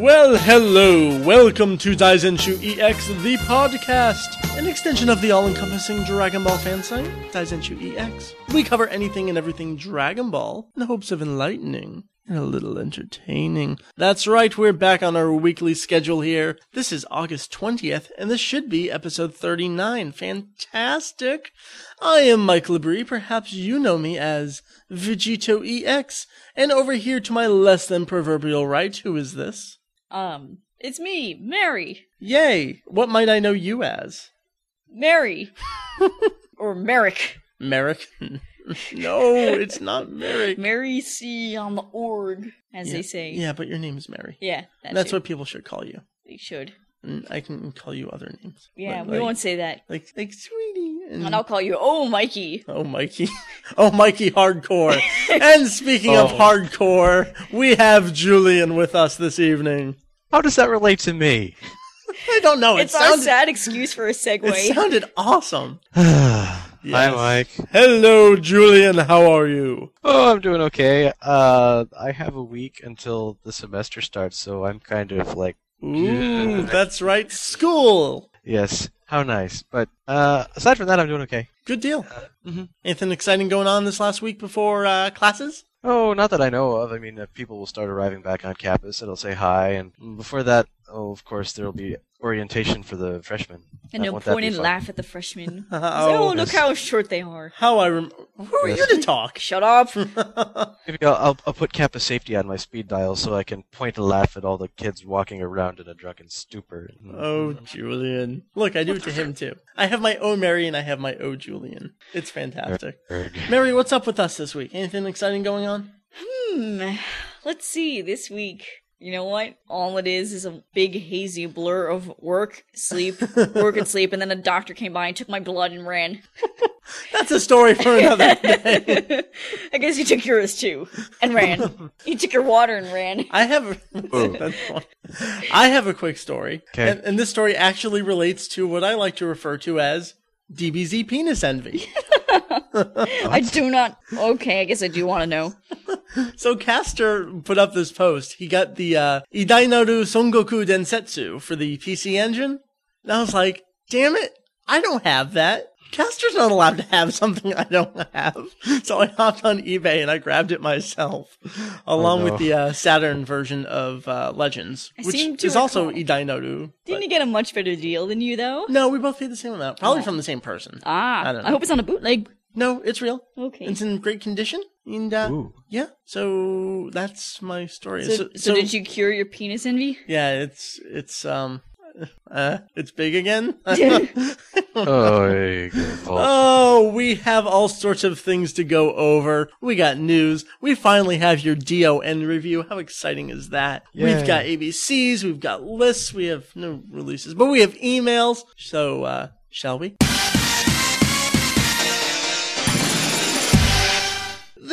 Well, hello. Welcome to Daizenshuu EX, the podcast, an extension of the all-encompassing Dragon Ball fan site, Daizenshuu EX. We cover anything and everything Dragon Ball in the hopes of enlightening and a little entertaining. That's right, we're back on our weekly schedule here. This is August 20th, and this should be episode 39. Fantastic! I am Mike Labrie. Perhaps you know me as Vegetto EX. And over here to my less than proverbial right, who is this? Um, it's me, Meri. Yay! What might I know you as? Meri. or Merrick. Merrick? no, it's not Merrick. Meri C on the org, as yeah. they say. Yeah, but your name is Meri. Yeah, that That's too. what people should call you. they should. And I can call you other names. Yeah, But, we like, won't say that. Like, like, sweetie. And, And I'll call you, oh, Mikey. Oh, Mikey. Oh, Mikey Hardcore. and speaking of Oh. hardcore, we have Julian with us this evening. How does that relate to me? I don't know. It it's our sounded, sad excuse for a segue. it sounded awesome. Hi, Mike. Hello, Julian. How are you? Oh, I'm doing okay. Uh, I have a week until the semester starts, so I'm kind of like, Ooh, that's right. School. yes, how nice. But uh, aside from that, I'm doing okay. Good deal. mhm. Anything exciting going on this last week before uh, classes? Oh, not that I know of. I mean, uh, people will start arriving back on campus. It'll say hi, and before that, oh, of course, there will be orientation for the freshmen. and they'll point be and fun? laugh at the freshmen. Say, Oh, oh, look how short they are. How I rem- Who are you to talk? Shut up. Maybe I'll, I'll, I'll put campus safety on my speed dial so I can point and laugh at all the kids walking around in a drunken stupor. oh, Julian. Look, I do it to him too. I have my O Meri and I have my O Julian. It's fantastic. Erg. Meri, what's up with us this week? Anything exciting going on? Hmm. Let's see. This week, you know what? All it is is a big hazy blur of work, sleep, work and sleep, and then a doctor came by and took my blood and ran. That's a story for another day. I guess he took yours too and ran. he took your water and ran. I have That's fun. I have a quick story. Okay. And, and this story actually relates to what I like to refer to as DBZ penis envy. I do not. Okay, I guess I do want to know. So Caster put up this post. He got the uh, Idainaru Songoku Densetsu for the PC Engine. And I was like, damn it, I don't have that. Caster's not allowed to have something I don't have. So I hopped on eBay and I grabbed it myself, along Oh, no. with the uh, Saturn version of uh, Legends, I which seem to is also recall- Idainaru. Didn't but- you get a much better deal than you though? No, we both paid the same amount. Probably Oh. from the same person. Ah, I I, don't know. hope it's on a bootleg. No, it's real. Okay. It's in great condition. And uh, Ooh. yeah, so that's my story. So, so, did you cure your penis envy? Yeah, it's it's um uh it's big again. Oh, there you go, Paul. oh, we have all sorts of things to go over. We got news. We finally have your DON review. How exciting is that? We've got ABCs, we've got lists, we have no releases, but we have emails. So uh shall we?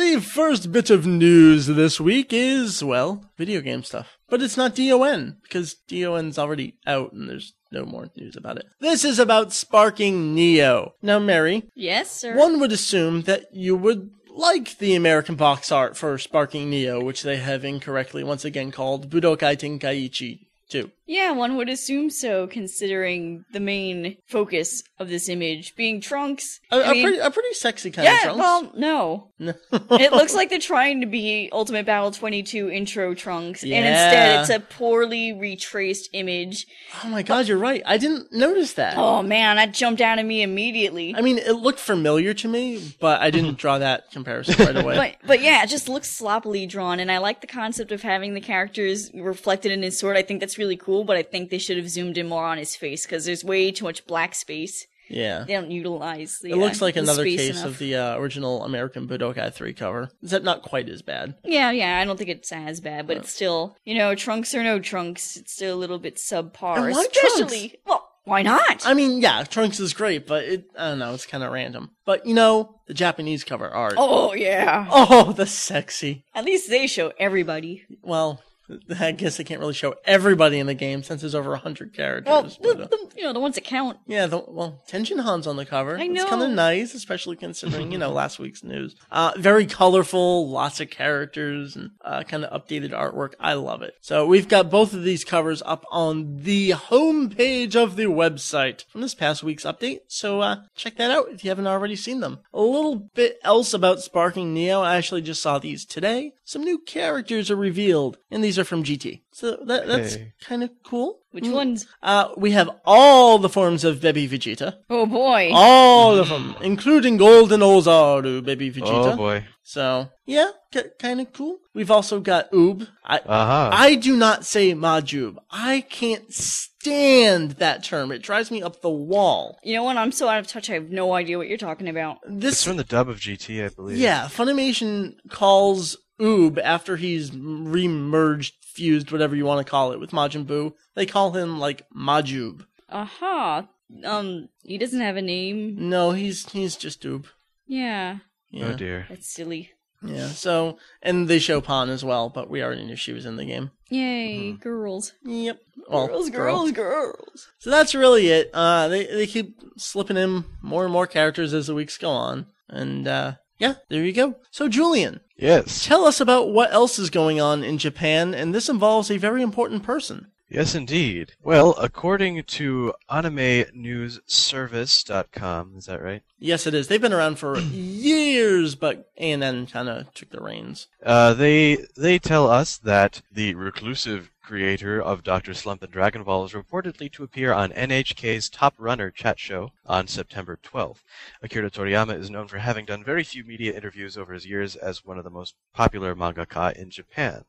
The first bit of news this week is, well, video game stuff. But it's not DON, because DON's already out and there's no more news about it. This is about Sparking Neo. Now, Meri, Yes, sir. one would assume that you would like the American box art for Sparking Neo, which they have incorrectly once again called Budokai Tenkaichi 2. Yeah, one would assume so, considering the main focus of this image being Trunks. A, I a mean, pretty, a pretty sexy kind yeah, of Trunks. well, no. it looks like they're trying to be Ultimate Battle 22 intro Trunks, and instead it's a poorly retraced image. oh my god, you're right. I didn't notice that. Oh man, that jumped out at me immediately. I mean, it looked familiar to me, but I didn't draw that comparison right away. But but yeah, it just looks sloppily drawn, and I like the concept of having the characters reflected in his sword. I think that's really cool, but I think they should have zoomed in more on his face because there's way too much black space. yeah. They don't utilize the. It looks uh, like the another case enough. of the uh, original American Budokai 3 cover. Is that not quite as bad? Yeah, yeah, I don't think it's as bad, but it's still, you know, trunks or no trunks, it's still a little bit subpar. Especially, well, why not? I mean, yeah, Trunks is great, but it, I don't know, it's kind of random. But, you know, the Japanese cover art. oh yeah, Oh, the sexy. at least they show everybody. Well, I guess they can't really show everybody in the game since there's over 100 characters. Well, the, but, uh, the, you know, the ones that count. yeah, the, well, Tenshinhan's on the cover. I know. It's kind of nice, especially considering, you know, last week's news. Uh, very colorful, lots of characters, and uh, kind of updated artwork. I love it. So we've got both of these covers up on the homepage of the website from this past week's update. So uh, check that out if you haven't already seen them. A little bit else about Sparking Neo. I actually just saw these today. Some new characters are revealed, and these are from GT. So that, that's Hey. kind of cool. Which ones? Uh, we have all the forms of Baby Vegeta. Oh boy. All of them, including Golden Ozaru, Baby Vegeta. Oh boy. So, yeah, k- kind of cool. We've also got Oob. I, Aha. I do not say Majuub. I can't stand that term. It drives me up the wall. You know what? I'm so out of touch. I have no idea what you're talking about. It's This, from the dub of GT, I believe. yeah, Funimation calls Oob after he's remerged, fused, whatever you want to call it, with Majin Buu. They call him like Majuub. Aha. Um, he doesn't have a name. No, he's he's just Oob. Yeah, Yeah. Oh dear. that's silly. Yeah. So, and they show Pan as well, but we already knew she was in the game. Yay, girls. Yep. Well, girls, girl. girls, girls. So that's really it. Uh, they they keep slipping in more and more characters as the weeks go on, and uh, yeah, there you go. So Julian, Yes. tell us about what else is going on in Japan, and this involves a very important person. Yes, indeed. Well, according to AnimeNewsService.com, is that right? Yes, it is. They've been around for years, but A and N kind of took the reins. Uh, they they tell us that the reclusive creator of Doctor Slump and Dragon Ball is reportedly to appear on NHK's Top Runner chat show on September 12th. Akira Toriyama is known for having done very few media interviews over his years as one of the most popular mangaka in Japan.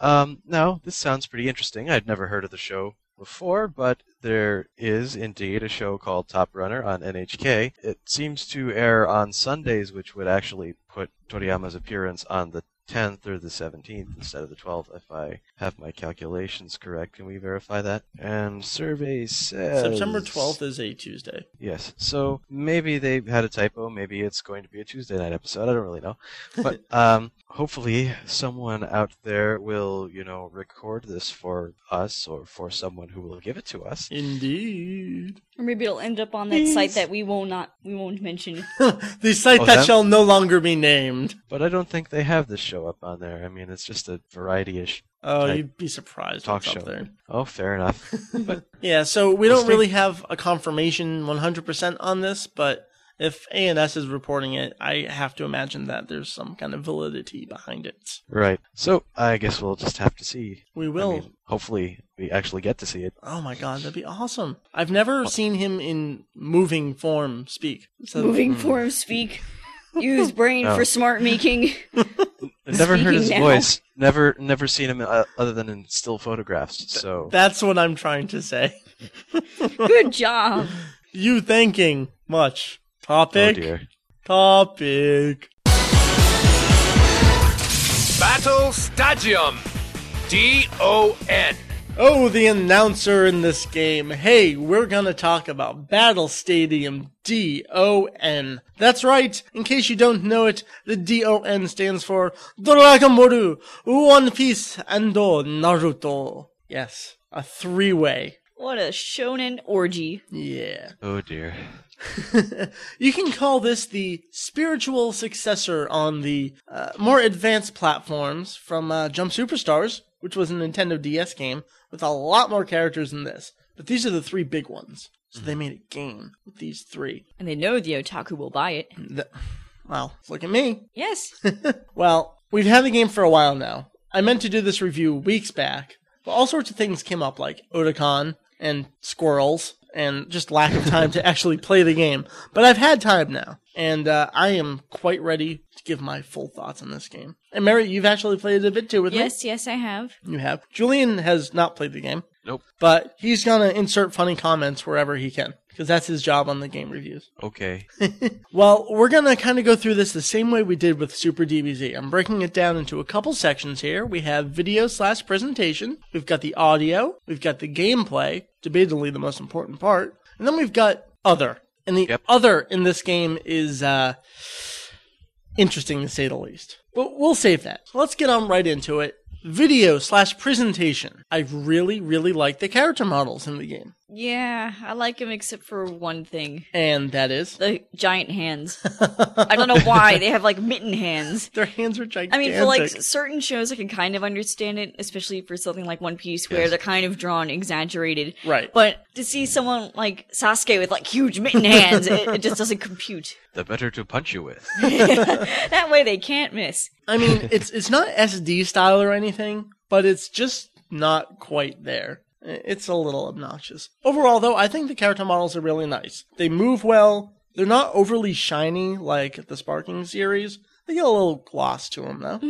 Um, now, this sounds pretty interesting. I'd never heard of the show before, but there is indeed a show called Top Runner on NHK. It seems to air on Sundays, which would actually put Toriyama's appearance on the 10th or the 17th instead of the 12th, if I have my calculations correct. Can we verify that? And survey says September 12th is a Tuesday. Yes. So maybe they had a typo. Maybe it's going to be a Tuesday night episode. I don't really know. But um, hopefully someone out there will, you know, record this for us or for someone who will give it to us. Indeed. Or maybe it'll end up on that Please. site that we will not, we won't mention. the site Oh, that them? shall no longer be named. But I don't think they have this show up on there. I mean, it's just a variety-ish Oh, Type you'd be surprised talk show. up there. Oh, fair enough. but Yeah, so we don't stay- really have a confirmation 100% on this, but if ANS is reporting it, I have to imagine that there's some kind of validity behind it. right. So I guess we'll just have to see. We I will. mean, hopefully we actually get to see it. oh my god, that'd be awesome. I've never seen him in moving form speak. So, Moving hmm. form speak. Use brain Oh. for smart making. I've never heard his now. voice. Never, never seen him uh, other than in still photographs. So That's what I'm trying to say. Good job. You thinking much. Topic. oh Topic. dear. Topic. Battle Stadium. D O N. Oh, the announcer in this game. Hey, we're gonna talk about Battle Stadium D-O-N. That's right. In case you don't know it, the D-O-N stands for Dragon Ball, One Piece, and Naruto. Yes, a three-way. What a shonen orgy. Yeah. Oh dear. you can call this the spiritual successor on the uh, more advanced platforms from uh, Jump Superstars, which was a Nintendo DS game with a lot more characters than this. But these are the three big ones. So they made a game with these three. And they know the otaku will buy it. The- well, look at me. Yes. Well, we've had the game for a while now. I meant to do this review weeks back, but all sorts of things came up like Otakon and squirrels and just lack of time to actually play the game. But I've had time now, and uh, I am quite ready to give my full thoughts on this game. And Meri, you've actually played a bit too with me. yes, yes, I have. You have. Julian has not played the game, Nope. but he's gonna insert funny comments wherever he can because that's his job on the game reviews. Okay. Well, we're going to kind of go through this the same way we did with Super DBZ. I'm breaking it down into a couple sections here. We have video slash presentation. We've got the audio. We've got the gameplay, debatably the most important part. And then we've got other. And the Yep. other in this game is, uh, interesting to say the least. But we'll save that. Let's get on right into it. Video slash presentation. I really, really like the character models in the game. Yeah, I like him except for one thing. And that is The giant hands. I don't know why. They have like mitten hands. their hands are gigantic. I mean, for like certain shows, I can kind of understand it, especially for something like One Piece, where Yes. they're kind of drawn exaggerated. Right. But to see someone like Sasuke with like huge mitten hands, it, it just doesn't compute. The better to punch you with. That way, they can't miss. I mean, it's it's not SD style or anything, but it's just not quite there. It's a little obnoxious. Overall, though, I think the character models are really nice. They move well. They're not overly shiny like the Sparking series. They get a little gloss to them, though.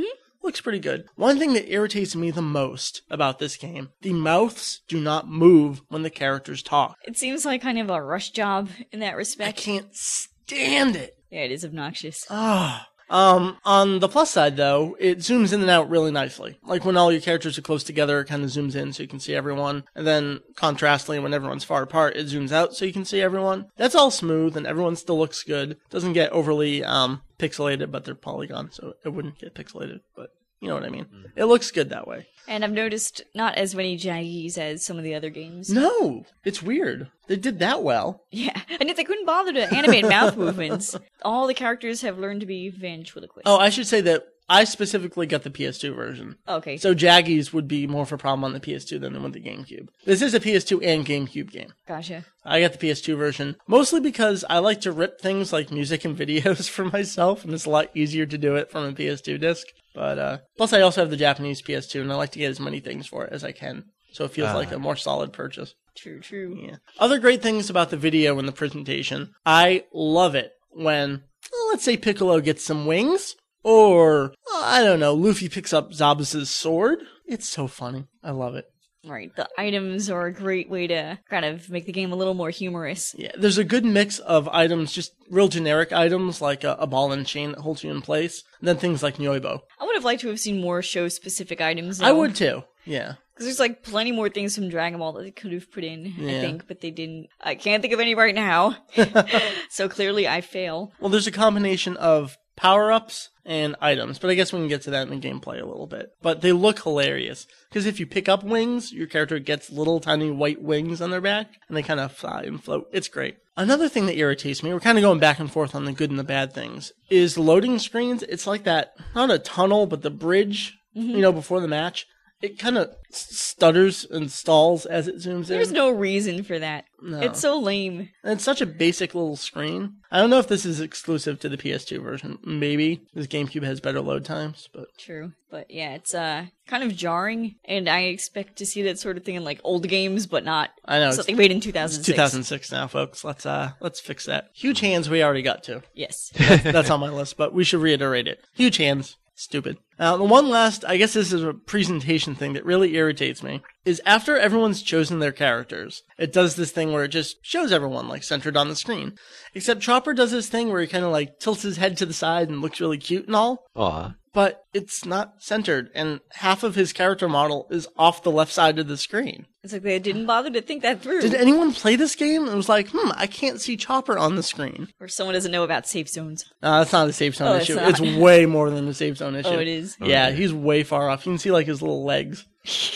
Looks pretty good. One thing that irritates me the most about this game the mouths do not move when the characters talk. It seems like kind of a rush job in that respect. I can't stand it. Yeah, it is obnoxious. Ah. Um, on the plus side though, it zooms in and out really nicely. Like when all your characters are close together, it kind of zooms in so you can see everyone. And then contrastly, when everyone's far apart, it zooms out so you can see everyone. That's all smooth and everyone still looks good. Doesn't get overly, um, pixelated, but they're polygon, so it wouldn't get pixelated, but you know what I mean. Mm-hmm. It looks good that way. And I've noticed not as many Jaggies as some of the other games. No, it's weird. They did that well. Yeah, and if they couldn't bother to animate mouth movements, all the characters have learned to be ventriloquists. Oh, I should say that I specifically got the PS2 version. okay. So Jaggies would be more of a problem on the PS2 than with the GameCube. This is a PS2 and GameCube game. gotcha. I got the PS2 version mostly because I like to rip things like music and videos for myself, and it's a lot easier to do it from a PS2 disc. But uh, plus, I also have the Japanese PS2, and I like to get as many things for it as I can, so it feels Ah. like a more solid purchase. True, true. Yeah. Other great things about the video and the presentation, I love it when, well, let's say Piccolo gets some wings, or I don't know, Luffy picks up Zabuza's sword. It's so funny. I love it. Right, the items are a great way to kind of make the game a little more humorous. Yeah, there's a good mix of items, just real generic items like a, a ball and chain that holds you in place, and then things like Nyoibo. I would have liked to have seen more show specific items. I would too. Yeah. Because there's like plenty more things from Dragon Ball that they could have put in, yeah. I think, but they didn't. I can't think of any right now. so clearly I fail. Well, there's a combination of power ups and items, but I guess we can get to that in the gameplay a little bit. But they look hilarious because if you pick up wings, your character gets little tiny white wings on their back and they kind of fly and float. It's great. Another thing that irritates me, we're kind of going back and forth on the good and the bad things, is loading screens. It's like that, not a tunnel, but the bridge, mm-hmm. you know, before the match. It kind of stutters and stalls as it zooms in. There's no reason for that. No. It's so lame. And it's such a basic little screen. I don't know if this is exclusive to the PS2 version. Maybe this GameCube has better load times, but True. But yeah, it's uh kind of jarring, and I expect to see that sort of thing in like old games, but not I know something made in it's 2006. 2006 now, folks. Let's uh let's fix that. Huge hands we already got to. Yes. That's on my list, but we should reiterate it. Huge hands. Stupid. Now, the one last, I guess this is a presentation thing that really irritates me, is after everyone's chosen their characters, it does this thing where it just shows everyone, like, centered on the screen. Except Chopper does this thing where he kind of, like, tilts his head to the side and looks really cute and all, Aw. but it's not centered, and half of his character model is off the left side of the screen. It's like they didn't bother to think that through. Did anyone play this game and was like, hmm, I can't see Chopper on the screen? or someone doesn't know about safe zones. No, that's not a safe zone Oh, issue. not. It's, way more than a safe zone issue. Oh, it is. Yeah, Okay. he's way far off. You can see like his little legs.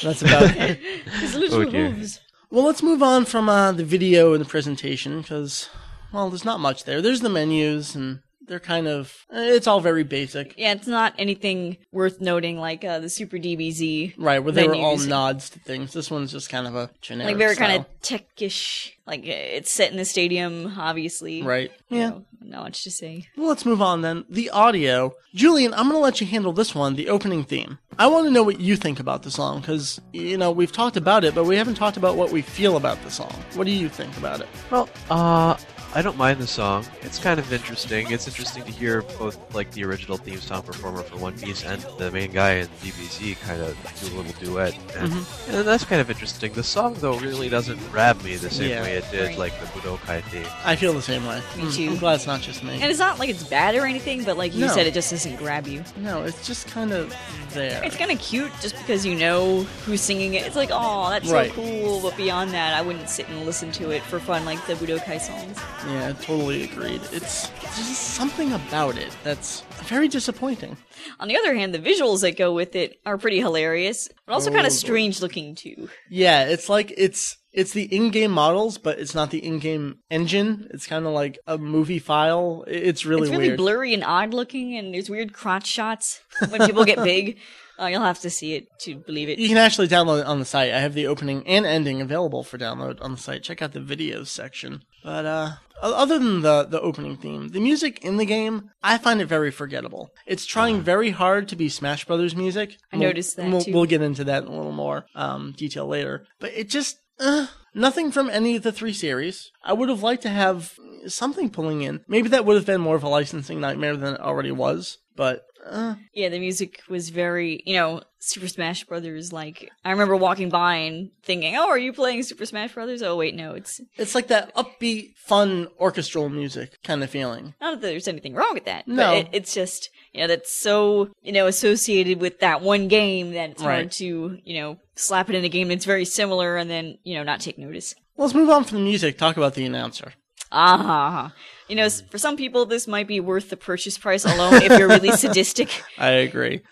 That's about it. His little Oh, hooves. Well, let's move on from uh, the video and the presentation because, well, there's not much there. There's the menus and they're kind of, eh, it's all very basic. Yeah, it's not anything worth noting like uh, the Super DBZ. Right, where they were all nods to things. This one's just kind of a generic. Like very kind style. of techish. Like uh, it's set in the stadium, obviously. Right. You Yeah. know, not much to say. Well, let's move on then. The audio. Julian, I'm going to let you handle this one, the opening theme. I want to know what you think about the song because, you know, we've talked about it, but we haven't talked about what we feel about the song. What do you think about it? Well, uh, I don't mind the song. It's kind of interesting. It's interesting to hear both like the original theme song performer for One Piece and the main guy in DBZ kind of do a little duet, and, and that's kind of interesting. The song though really doesn't grab me the same Yeah. way it did like the Budokai theme. I feel the same way. Me Mm, too. I'm glad it's not just me. And it's not like it's bad or anything, but like you No. said, it just doesn't grab you. no, it's just kind of there. It's kind of cute just because you know who's singing it. It's like, oh, that's Right. so cool. But beyond that, I wouldn't sit and listen to it for fun like the Budokai songs. Yeah, totally agreed. It's just something about it that's very disappointing. On the other hand, the visuals that go with it are pretty hilarious, but also kind Oh, of strange looking too. Yeah, it's like it's it's the in-game models, but it's not the in-game engine. It's kind of like a movie file. It's really it's really weird. blurry and odd looking, and there's weird crotch shots when people get big. Uh, you'll have to see it to believe it. You can actually download it on the site. I have the opening and ending available for download on the site. Check out the videos section. But uh other than the the opening theme, the music in the game, I find it very forgettable. It's trying very hard to be Smash Brothers music. I We'll- noticed that, We'll, too. we'll get into that in a little more um, detail later. But it just uh, nothing from any of the three series. I would have liked to have something pulling in. Maybe that would have been more of a licensing nightmare than it already was. But uh, Yeah, the music was very, you know, Super Smash Brothers. Like, I remember walking by and thinking, "Oh, are you playing Super Smash Brothers?" Oh, wait, no, it's it's like that upbeat, fun orchestral music kind of feeling. not that there's anything wrong with that. No. but it, it's just, you know, that's so, you know, associated with that one game that it's Right. hard to, you know, slap it in a game that's very similar and then, you know, not take notice. Let's move on from the music. Talk about the announcer. Ah, you know, for some people, this might be worth the purchase price alone if you're really sadistic. I agree.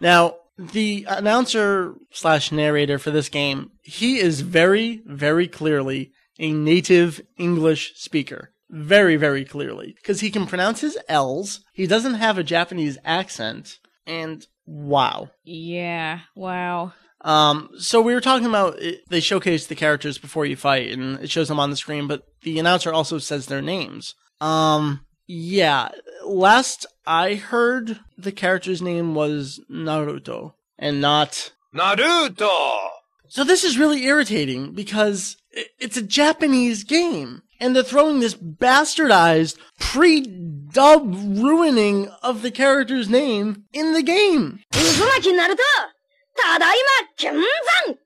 Now, the announcer slash narrator for this game, he is very, very clearly a native English speaker. Very, very clearly. Because he can pronounce his L's, he doesn't have a Japanese accent, and wow. Yeah, wow. Um, so we were talking about it, they showcase the characters before you fight, and it shows them on the screen, but the announcer also says their names. Um, yeah. Last I heard, the character's name was Naruto, and not. Naruto! So this is really irritating because it's a Japanese game, and they're throwing this bastardized pre-dub ruining of the character's name in the game. 渦巻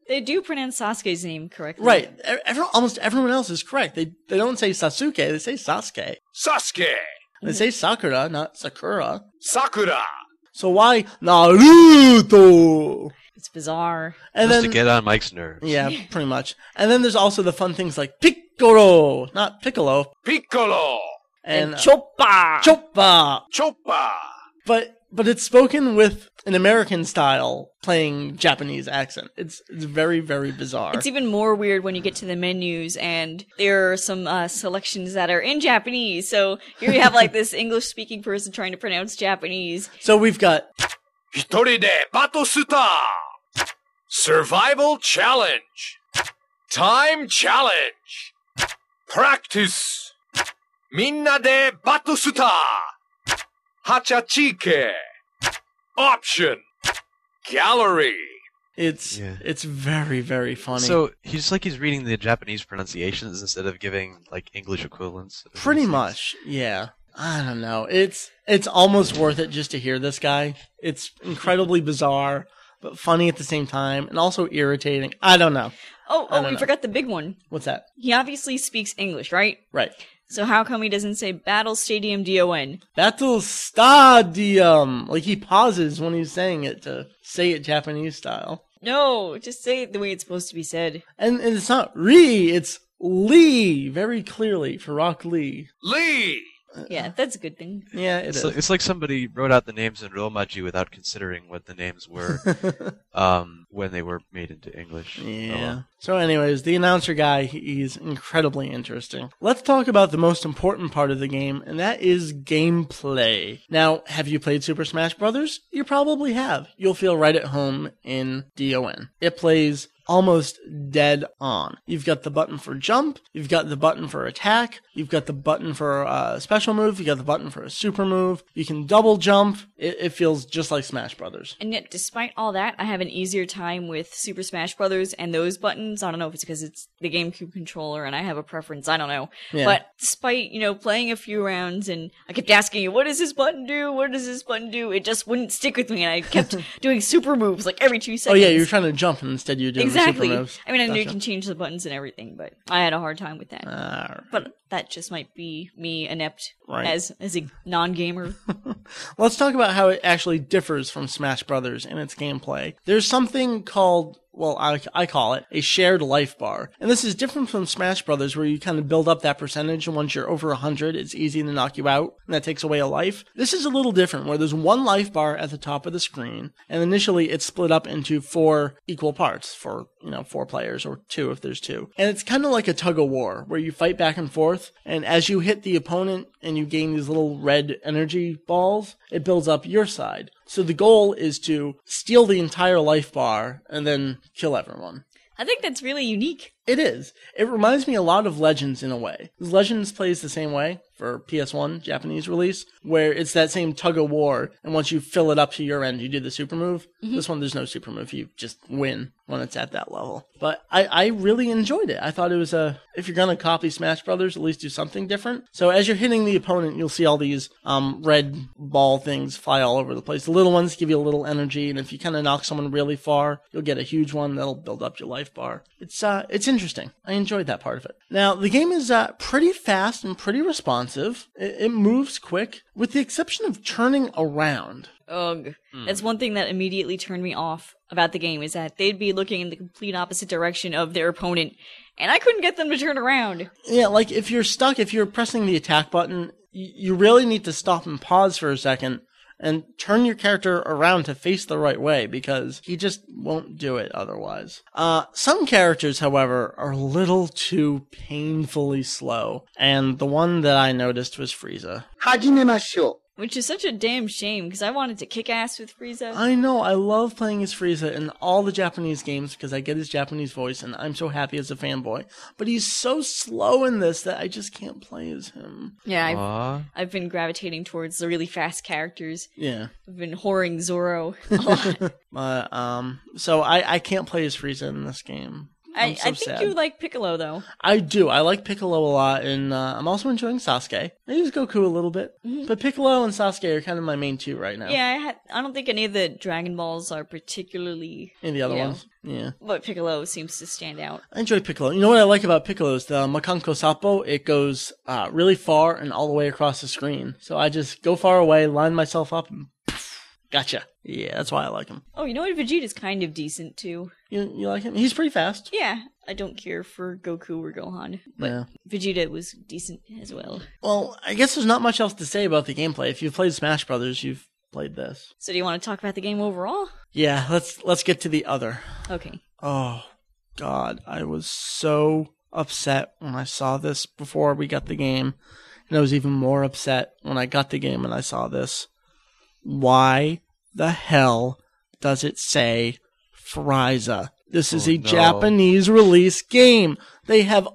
they do pronounce Sasuke's name correctly. Right. Almost everyone else is correct. They they don't say Sasuke, they say Sasuke. Sasuke. They say Sakura, not Sakura. Sakura. So why Naruto? It's bizarre. And Just then, to get on Mike's nerves. Yeah, pretty much. And then there's also the fun things like Piccolo, not Piccolo. Piccolo. And, and Choppa. Choppa. Choppa. But but it's spoken with an American style playing Japanese accent. It's it's very very bizarre. It's even more weird when you get to the menus and there are some uh, selections that are in Japanese. So here you have like this English speaking person trying to pronounce Japanese. So we've got Hitoride de batosuta, Survival Challenge Time Challenge Practice Minna de batosuta. Hachachike. Option. Gallery. It's yeah. it's very very funny. So he's like he's reading the Japanese pronunciations instead of giving like English equivalents. Pretty much, yeah. I don't know. It's it's almost worth it just to hear this guy. It's incredibly bizarre, but funny at the same time, and also irritating. I don't know. Oh, oh, we know. forgot the big one. What's that? He obviously speaks English, right? Right. So how come he doesn't say Battle Stadium DON? Battle Stadium. Like he pauses when he's saying it to say it Japanese style. No, just say it the way it's supposed to be said. And, and it's not Ri, it's Lee, very clearly for Rock Lee. Lee Yeah, that's a good thing. Yeah, it It's is. like, it's like somebody wrote out the names in Romaji without considering what the names were um, when they were made into English. Oh, Yeah. well. So, anyways, the announcer guy, he's incredibly interesting. Let's talk about the most important part of the game, and that is gameplay. Now, have you played Super Smash Brothers? You probably have. You'll feel right at home in DON. It plays almost dead on. You've got the button for jump, you've got the button for attack, you've got the button for a special move, you've got the button for a super move. You can double jump. It, it feels just like Smash Brothers. And yet, despite all that, I have an easier time with Super Smash Brothers and those buttons. I don't know if it's because it's the GameCube controller and I have a preference. I don't know. Yeah. But despite, you know, playing a few rounds and I kept asking you, what does this button do? What does this button do? It just wouldn't stick with me and I kept doing super moves like every two seconds. Oh, yeah, you're trying to jump and instead you're doing Exactly. Moves. I mean, I know you can change the buttons and everything, but I had a hard time with that. But that just might be me inept Right. as as a non-gamer. Let's talk about how it actually differs from Smash Brothers in its gameplay. There's something called well, I, I call it a shared life bar. And this is different from Smash Brothers where you kind of build up that percentage and once you're over 100, it's easy to knock you out and that takes away a life. This is a little different where there's one life bar at the top of the screen and initially it's split up into four equal parts for, you know, four players or two if there's two. And it's kind of like a tug of war where you fight back and forth and as you hit the opponent and you gain these little red energy balls, it builds up your side. So the goal is to steal the entire life bar and then kill everyone. I think that's really unique. It is. It reminds me a lot of Legends in a way. Legends plays the same way for PS1 Japanese release, where it's that same tug of war, and once you fill it up to your end, you do the super move. This one, there's no super move. You just win when it's at that level. But I, I really enjoyed it. I thought it was a, if you're gonna copy Smash Brothers, at least do something different. So as you're hitting the opponent, you'll see all these, um, red ball things fly all over the place. The little ones give you a little energy, and if you kind of knock someone really far, you'll get a huge one that'll build up your life bar. It's, uh, it's interesting. I enjoyed that part of it. Now, the game is, uh, pretty fast and pretty responsive. It, it moves quick, with the exception of turning around. Ugh. Hmm. That's one thing that immediately turned me off about the game is that they'd be looking in the complete opposite direction of their opponent, and I couldn't get them to turn around. Yeah, like if you're stuck, if you're pressing the attack button, you really need to stop and pause for a second and turn your character around to face the right way because he just won't do it otherwise. Uh, some characters, however, are a little too painfully slow, and the one that I noticed was Frieza. 始めましょう。 Which is such a damn shame because I wanted to kick ass with Frieza. I know, I love playing as Frieza in all the Japanese games because I get his Japanese voice and I'm so happy as a fanboy. But he's so slow in this that I just can't play as him. yeah, I've, Aw. I've been gravitating towards the really fast characters. Yeah. I've been whoring Zoro a lot. But um, so I I can't play as Frieza in this game. I'm so I think sad. you like Piccolo though. I do. I like Piccolo a lot, and uh, I'm also enjoying Sasuke. I use Goku a little bit, but Piccolo and Sasuke are kind of my main two right now. Mm-hmm. Yeah, I, had, I don't think any of the Dragon Balls are particularly, And the other ones, yeah. but Piccolo seems to stand out. I enjoy Piccolo. You know what I like about Piccolo is the Makanko Sappo. It goes uh, really far and all the way across the screen. So I just go far away, line myself up, and gotcha. Yeah, that's why I like him. Oh, you know what? Vegeta's kind of decent too. You you like him? He's pretty fast. Yeah, I don't care for Goku or Gohan, but Yeah. Vegeta was decent as well. Well, I guess there's not much else to say about the gameplay. If you've played Smash Brothers, you've played this. So, do you want to talk about the game overall? Yeah, let's let's get to the other. Okay. Oh God, I was so upset when I saw this before we got the game, and I was even more upset when I got the game and I saw this. Why the hell does it say Frieza? This is Oh, a no. Japanese release game. They have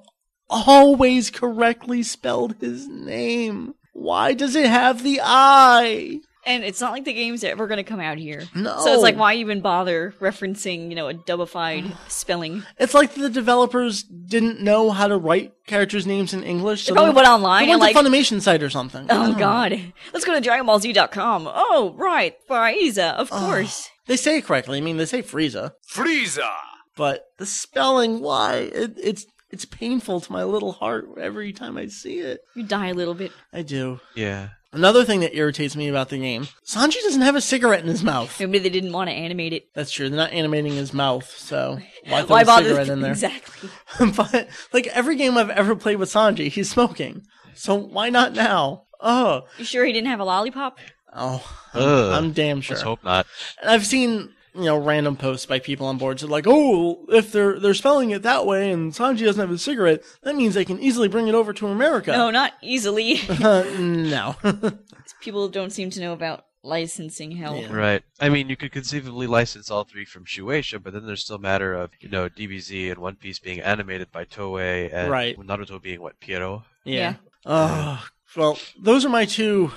always correctly spelled his name. Why does it have the I? And it's not like the game's ever going to come out here. No. So it's like, why even bother referencing, you know, a dubified spelling? It's like the developers didn't know how to write characters' names in English. So They probably went online They went and, to like- Funimation site or something. I Oh, don't know. God. Let's go to DragonBallZ.com. Oh, right. Frieza, of course. They say it correctly. I mean, they say Frieza, Frieza! but the spelling, why? It, it's it's painful to my little heart every time I see it. You die a little bit. I do. Yeah. Another thing that irritates me about the game, Sanji doesn't have a cigarette in his mouth. Maybe they didn't want to animate it. That's true. They're not animating his mouth, so why throw Why a bother? cigarette in there? Exactly. but like every game I've ever played with Sanji, he's smoking. So why not now? Oh, You sure he didn't have a lollipop? oh, I'm, Ugh. I'm damn sure. Let's hope not. And I've seen you know random posts by people on boards that are like, oh, if they're they're spelling it that way and Sanji doesn't have a cigarette, that means they can easily bring it over to America. No, not easily. Uh, no. People don't seem to know about licensing hell. Yeah. Right. I mean, you could conceivably license all three from Shueisha, but then there's still a matter of, you know, DBZ and One Piece being animated by Toei and Right. Naruto being, what, Pierrot? yeah. Oh, well, those are my two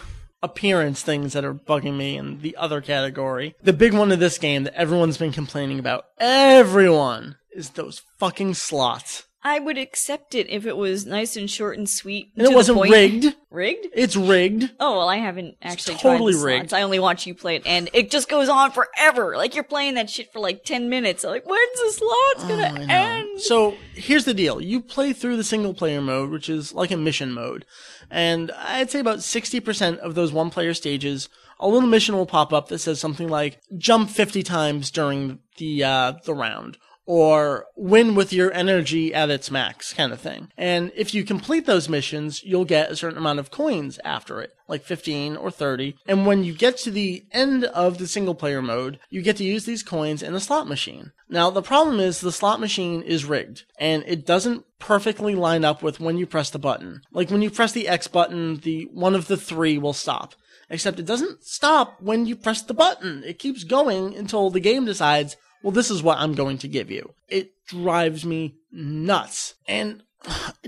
appearance things that are bugging me in the other category. The big one of this game that everyone's been complaining about, everyone, is those fucking slots. I would accept it if it was nice and short and sweet. And it wasn't rigged. Rigged? It's rigged. Oh well, I haven't actually totally tried the rigged. slots. I only watch you play it, and it just goes on forever. Like you're playing that shit for like ten minutes. I'm like, when's the slots gonna Oh, end? So here's the deal. You play through the single player mode, which is like a mission mode. And I'd say about 60% of those one player stages, a little mission will pop up that says something like jump 50 times during the, uh, the round. Or win with your energy at its max kind of thing. And if you complete those missions, you'll get a certain amount of coins after it, like 15 or 30. And when you get to the end of the single player mode, you get to use these coins in the slot machine. Now, the problem is the slot machine is rigged and it doesn't perfectly line up with when you press the button. Like when you press the X button, the one of the three will stop. Except it doesn't stop when you press the button. It keeps going until the game decides, well, this is what I'm going to give you. It drives me nuts. And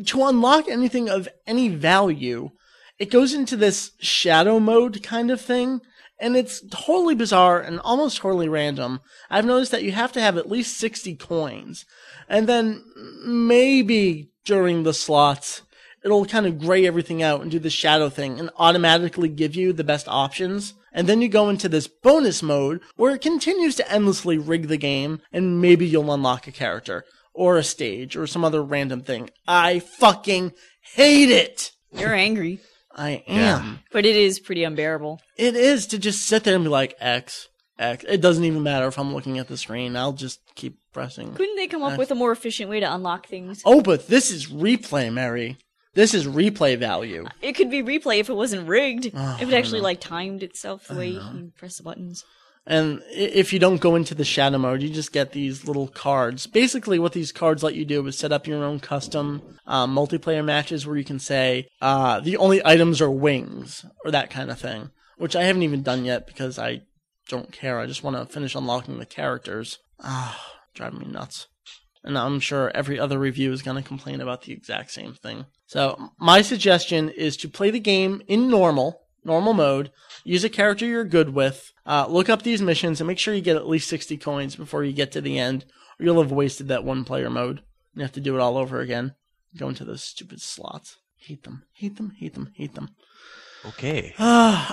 to unlock anything of any value, it goes into this shadow mode kind of thing. And it's totally bizarre and almost totally random. I've noticed that you have to have at least 60 coins. And then maybe during the slots, it'll kind of gray everything out and do the shadow thing and automatically give you the best options. And then you go into this bonus mode where it continues to endlessly rig the game and maybe you'll unlock a character or a stage or some other random thing. I fucking hate it. You're angry, I am. Yeah. but it is pretty unbearable. It is to just sit there and be like X, X. It doesn't even matter if I'm looking at the screen. I'll just keep pressing. Couldn't they come up with a more efficient way to unlock things? Oh, but this is replay, Meri. This is replay value. It could be replay if it wasn't rigged. Oh, if it actually like timed itself the way you press the buttons. And if you don't go into the shadow mode, you just get these little cards. Basically, what these cards let you do is set up your own custom um, multiplayer matches where you can say uh, the only items are wings or that kind of thing, which I haven't even done yet because I don't care. I just want to finish unlocking the characters. Ah, driving me nuts. And I'm sure every other review is going to complain about the exact same thing. So my suggestion is to play the game in normal, normal mode. Use a character you're good with. Uh, look up these missions and make sure you get at least 60 coins before you get to the end, or you'll have wasted that one player mode. You have to do it all over again. Go into those stupid slots. Hate them. Hate them. Hate them. Hate them. Okay.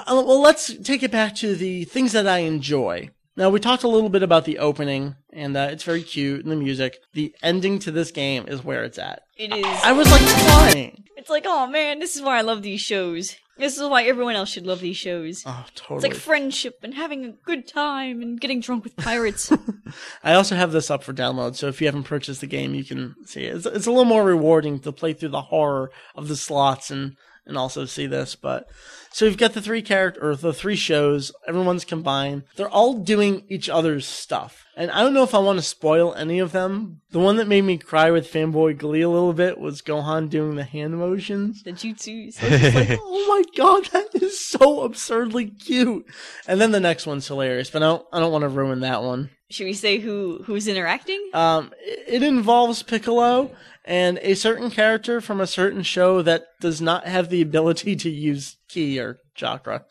Uh, well, let's take it back to the things that I enjoy. Now, we talked a little bit about the opening, and uh, it's very cute, and the music. The ending to this game is where it's at. It is. I was like crying. It's like, oh man, this is why I love these shows. This is why everyone else should love these shows. Oh, totally. It's like friendship and having a good time and getting drunk with pirates. I also have this up for download, so if you haven't purchased the game, you can see it. It's, it's a little more rewarding to play through the horror of the slots and and also see this. But so you've got the three character or the three shows. Everyone's combined. They're all doing each other's stuff, and I don't know if I want to spoil any of them. The one that made me cry with fanboy glee a little bit was Gohan doing the hand motions. the jutsus. It's like, oh my god, that is so absurdly cute. And then the next one's hilarious, but I don't, I don't want to ruin that one. Should we say who who's interacting? Um, it it involves Piccolo and a certain character from a certain show that does not have the ability to use ki or chakra.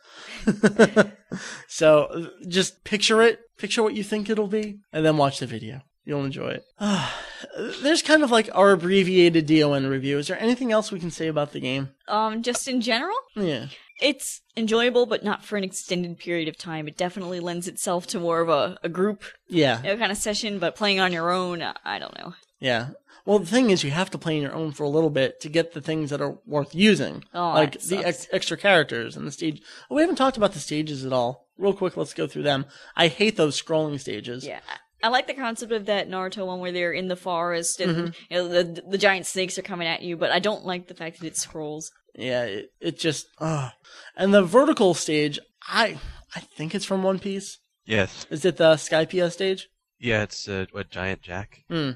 so just picture it, picture what you think it'll be, and then watch the video. You'll enjoy it. There's kind of like our abbreviated DON review. Is there anything else we can say about the game? Um, just in general, Yeah. it's enjoyable, but not for an extended period of time. It definitely lends itself to more of a, a group Yeah. you know, kind of session, but playing on your own, I don't know. Yeah. Well, the thing is, you have to play on your own for a little bit to get the things that are worth using, Oh, like the ex- extra characters and the stage. Oh, we haven't talked about the stages at all. Real quick, let's go through them. I hate those scrolling stages. Yeah. I like the concept of that Naruto one where they're in the forest and Mm-hmm. you know, the the giant snakes are coming at you, but I don't like the fact that it scrolls. Yeah, it, it just. Uh. And the vertical stage, I I think it's from One Piece. Yes. Is it the Skypiea stage? Yeah, it's uh, what Giant Jack, Hmm.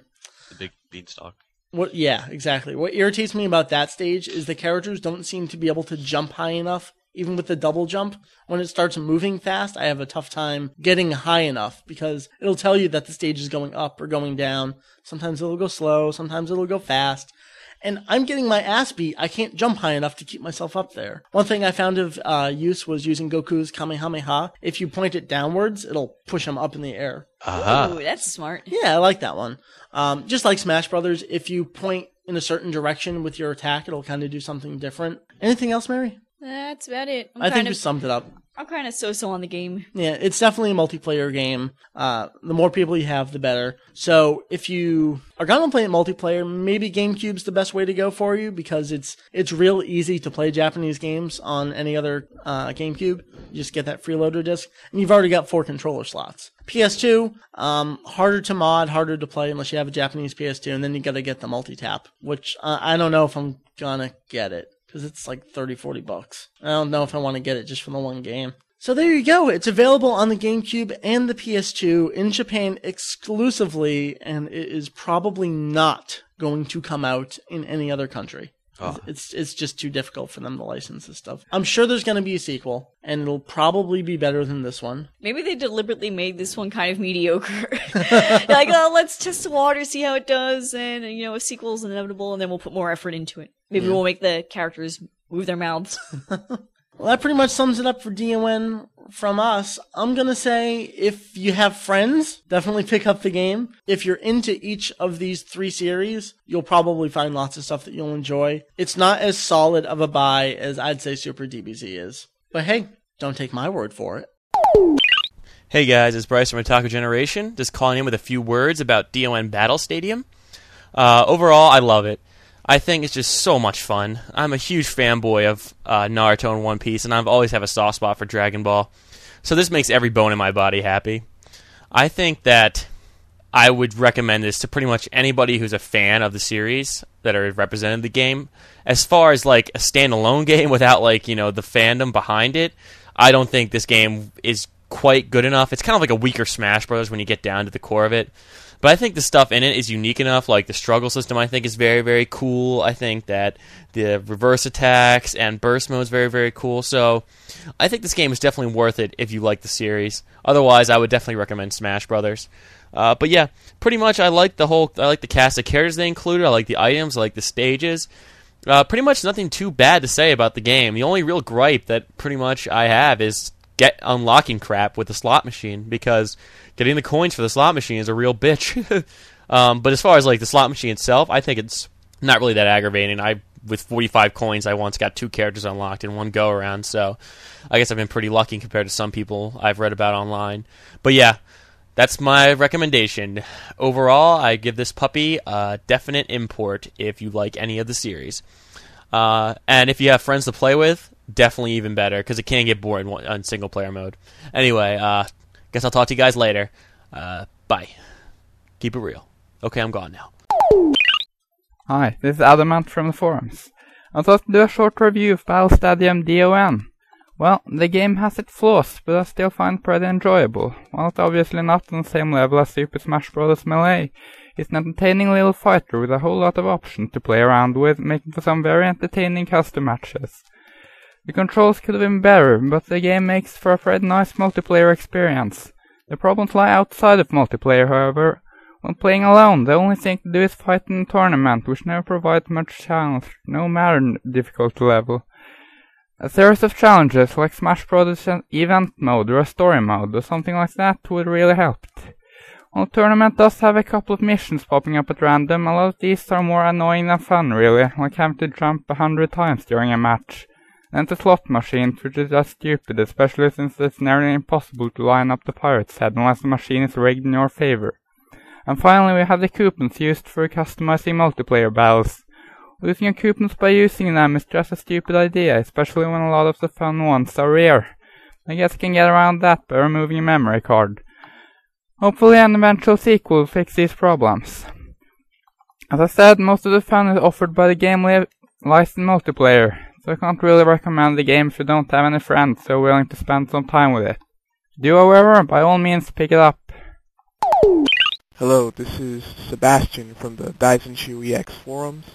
the big beanstalk. What? Yeah, exactly. What irritates me about that stage is the characters don't seem to be able to jump high enough. Even with the double jump, when it starts moving fast, I have a tough time getting high enough because it'll tell you that the stage is going up or going down. Sometimes it'll go slow, sometimes it'll go fast. And I'm getting my ass beat. I can't jump high enough to keep myself up there. One thing I found of uh, use was using Goku's Kamehameha. If you point it downwards, it'll push him up in the air. Aha. Ooh, that's smart. Yeah, I like that one. Um, just like Smash Brothers, if you point in a certain direction with your attack, it'll kind of do something different. Anything else, Meri? That's about it. I'm I think kind we summed it up. I'm kind of so-so on the game. Yeah, it's definitely a multiplayer game. Uh, the more people you have, the better. So if you are gonna play it multiplayer, maybe GameCube's the best way to go for you because it's it's real easy to play Japanese games on any other uh, GameCube. You just get that freeloader disc, and you've already got four controller slots. PS2, um, harder to mod, harder to play unless you have a Japanese PS2, and then you got to get the multi-tap, which uh, I don't know if I'm gonna get it because it's like 30, 40 bucks. I don't know if I want to get it just for the one game. So there you go. It's available on the GameCube and the PS2 in Japan exclusively, and it is probably not going to come out in any other country. Oh. It's it's just too difficult for them to license this stuff. I'm sure there's going to be a sequel, and it'll probably be better than this one. Maybe they deliberately made this one kind of mediocre. like, oh, let's test the water, see how it does, and you know, a sequel is inevitable, and then we'll put more effort into it. Maybe we'll make the characters move their mouths. Well, that pretty much sums it up for DON from us. I'm gonna say if you have friends, definitely pick up the game. If you're into each of these three series, you'll probably find lots of stuff that you'll enjoy. It's not as solid of a buy as I'd say Super DBZ is. But hey, don't take my word for it. Hey guys, it's Bryce from Otaku Generation, just calling in with a few words about DON Battle Stadium. Uh, overall, I love it. I think it's just so much fun. I'm a huge fanboy of uh, Naruto and One Piece, and I've always have a soft spot for Dragon Ball. So this makes every bone in my body happy. I think that I would recommend this to pretty much anybody who's a fan of the series that are represented in the game. As far as like a standalone game without like you know the fandom behind it, I don't think this game is quite good enough. It's kind of like a weaker Smash Brothers when you get down to the core of it. But I think the stuff in it is unique enough. Like the struggle system, I think is very very cool. I think that the reverse attacks and burst mode is very very cool. So I think this game is definitely worth it if you like the series. Otherwise, I would definitely recommend Smash Brothers. Uh, but yeah, pretty much I like the whole. I like the cast of characters they included. I like the items. I like the stages. Uh, pretty much nothing too bad to say about the game. The only real gripe that pretty much I have is get unlocking crap with the slot machine because getting the coins for the slot machine is a real bitch. um, but as far as like the slot machine itself, I think it's not really that aggravating. I with 45 coins, I once got two characters unlocked in one go around. So I guess I've been pretty lucky compared to some people I've read about online. But yeah, that's my recommendation. Overall, I give this puppy a definite import if you like any of the series. Uh, and if you have friends to play with, definitely even better because it can get boring in single player mode. Anyway, uh, guess I'll talk to you guys later. Uh, bye. Keep it real. Okay, I'm gone now. Hi, this is Adamant from the forums. I thought to do a short review of Battle Stadium DON. Well, the game has its flaws, but I still find pretty enjoyable. While it's obviously not on the same level as Super Smash Bros. Melee, it's an entertaining little fighter with a whole lot of options to play around with, making for some very entertaining custom matches. The controls could have been better, but the game makes for a pretty nice multiplayer experience. The problems lie outside of multiplayer, however. When playing alone, the only thing to do is fight in a tournament, which never provides much challenge, no matter difficulty level. A series of challenges, like Smash Bros. event mode or a story mode or something like that, would really help. While the tournament does have a couple of missions popping up at random, a lot of these are more annoying than fun, really, like having to jump a hundred times during a match. And the slot machines, which is just stupid, especially since it's nearly impossible to line up the pirate's head unless the machine is rigged in your favor. And finally, we have the coupons used for customizing multiplayer battles. Losing your coupons by using them is just a stupid idea, especially when a lot of the fun ones are rare. I guess you can get around that by removing a memory card. Hopefully an eventual sequel will fix these problems. As I said, most of the fun is offered by the game li- multiplayer, so I can't really recommend the game if you don't have any friends who are willing to spend some time with it. Do however, by all means pick it up. Hello, this is Sebastian from the Daizenshuu EX forums.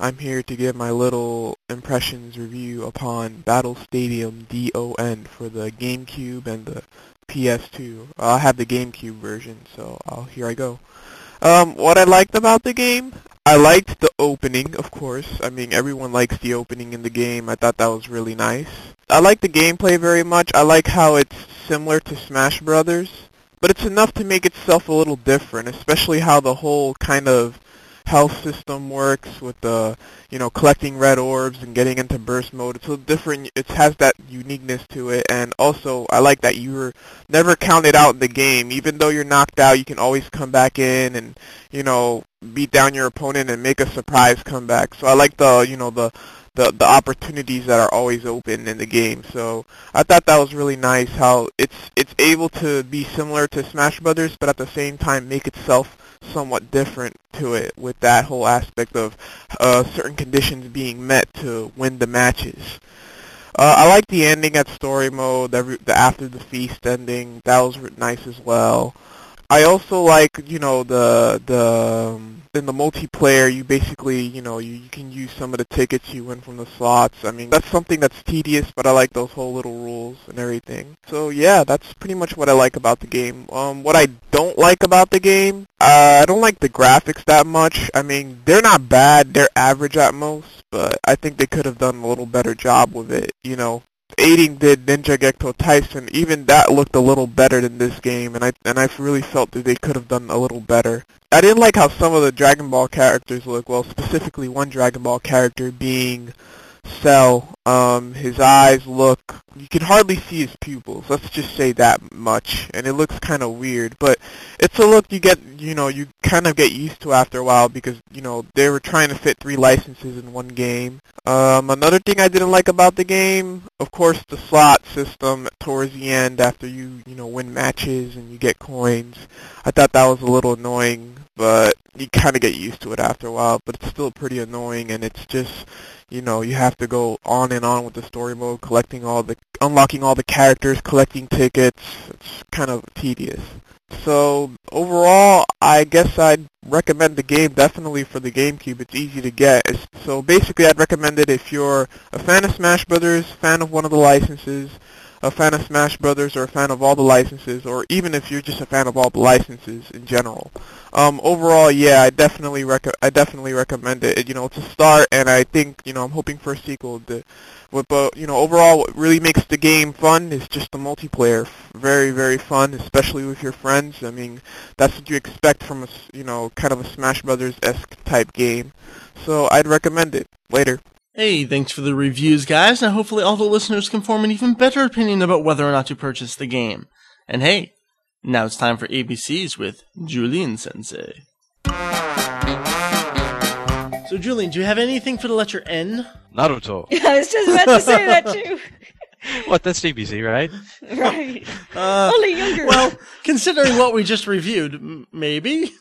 I'm here to give my little impressions review upon Battle Stadium DON for the GameCube and the PS2. I have the GameCube version, so uh, here I go. Um, what I liked about the game, I liked the opening, of course. I mean, everyone likes the opening in the game. I thought that was really nice. I like the gameplay very much. I like how it's similar to Smash Brothers, but it's enough to make itself a little different, especially how the whole kind of health system works with the you know collecting red orbs and getting into burst mode. It's a different. It has that uniqueness to it, and also I like that you were never counted out in the game. Even though you're knocked out, you can always come back in and you know beat down your opponent and make a surprise comeback. So I like the you know the the the opportunities that are always open in the game. So I thought that was really nice how it's it's able to be similar to Smash Brothers, but at the same time make itself somewhat different to it with that whole aspect of uh, certain conditions being met to win the matches. Uh, I like the ending at story mode, the, the after the feast ending. That was nice as well. I also like, you know, the the um, in the multiplayer, you basically, you know, you, you can use some of the tickets you win from the slots. I mean, that's something that's tedious, but I like those whole little rules and everything. So yeah, that's pretty much what I like about the game. Um, what I don't like about the game, uh, I don't like the graphics that much. I mean, they're not bad; they're average at most, but I think they could have done a little better job with it. You know, 18 did Ninja Gekko Tyson. even that looked a little better than this game, and I and I really felt that they could have done a little better. I didn't like how some of the Dragon Ball characters look. Well, specifically one Dragon Ball character being Cell. Um, his eyes look, you can hardly see his pupils. Let's just say that much. And it looks kind of weird, but it's a look you get, you know, you kind of get used to after a while because, you know, they were trying to fit three licenses in one game. Um, another thing I didn't like about the game, of course, the slot system towards the end after you, you know, win matches and you get coins. I thought that was a little annoying, but you kind of get used to it after a while, but it's still pretty annoying and it's just you know, you have to go on and on with the story mode, collecting all the, unlocking all the characters, collecting tickets. It's kind of tedious. So overall, I guess I'd recommend the game definitely for the GameCube. It's easy to get. So basically, I'd recommend it if you're a fan of Smash Brothers, fan of one of the licenses, a fan of Smash Brothers or a fan of all the licenses, or even if you're just a fan of all the licenses in general. Um, overall, yeah, I definitely rec- I definitely recommend it. You know, it's a start, and I think you know I'm hoping for a sequel. To, but you know, overall, what really makes the game fun is just the multiplayer. Very, very fun, especially with your friends. I mean, that's what you expect from a you know kind of a Smash Brothers esque type game. So I'd recommend it. Later. Hey, thanks for the reviews, guys. Now, hopefully, all the listeners can form an even better opinion about whether or not to purchase the game. And hey, now it's time for ABCs with Julian Sensei. So, Julian, do you have anything for the letter N? Naruto. Yeah, I was just about to say that too. what? That's ABC, right? right. Uh, Only younger. well, considering what we just reviewed, m- maybe.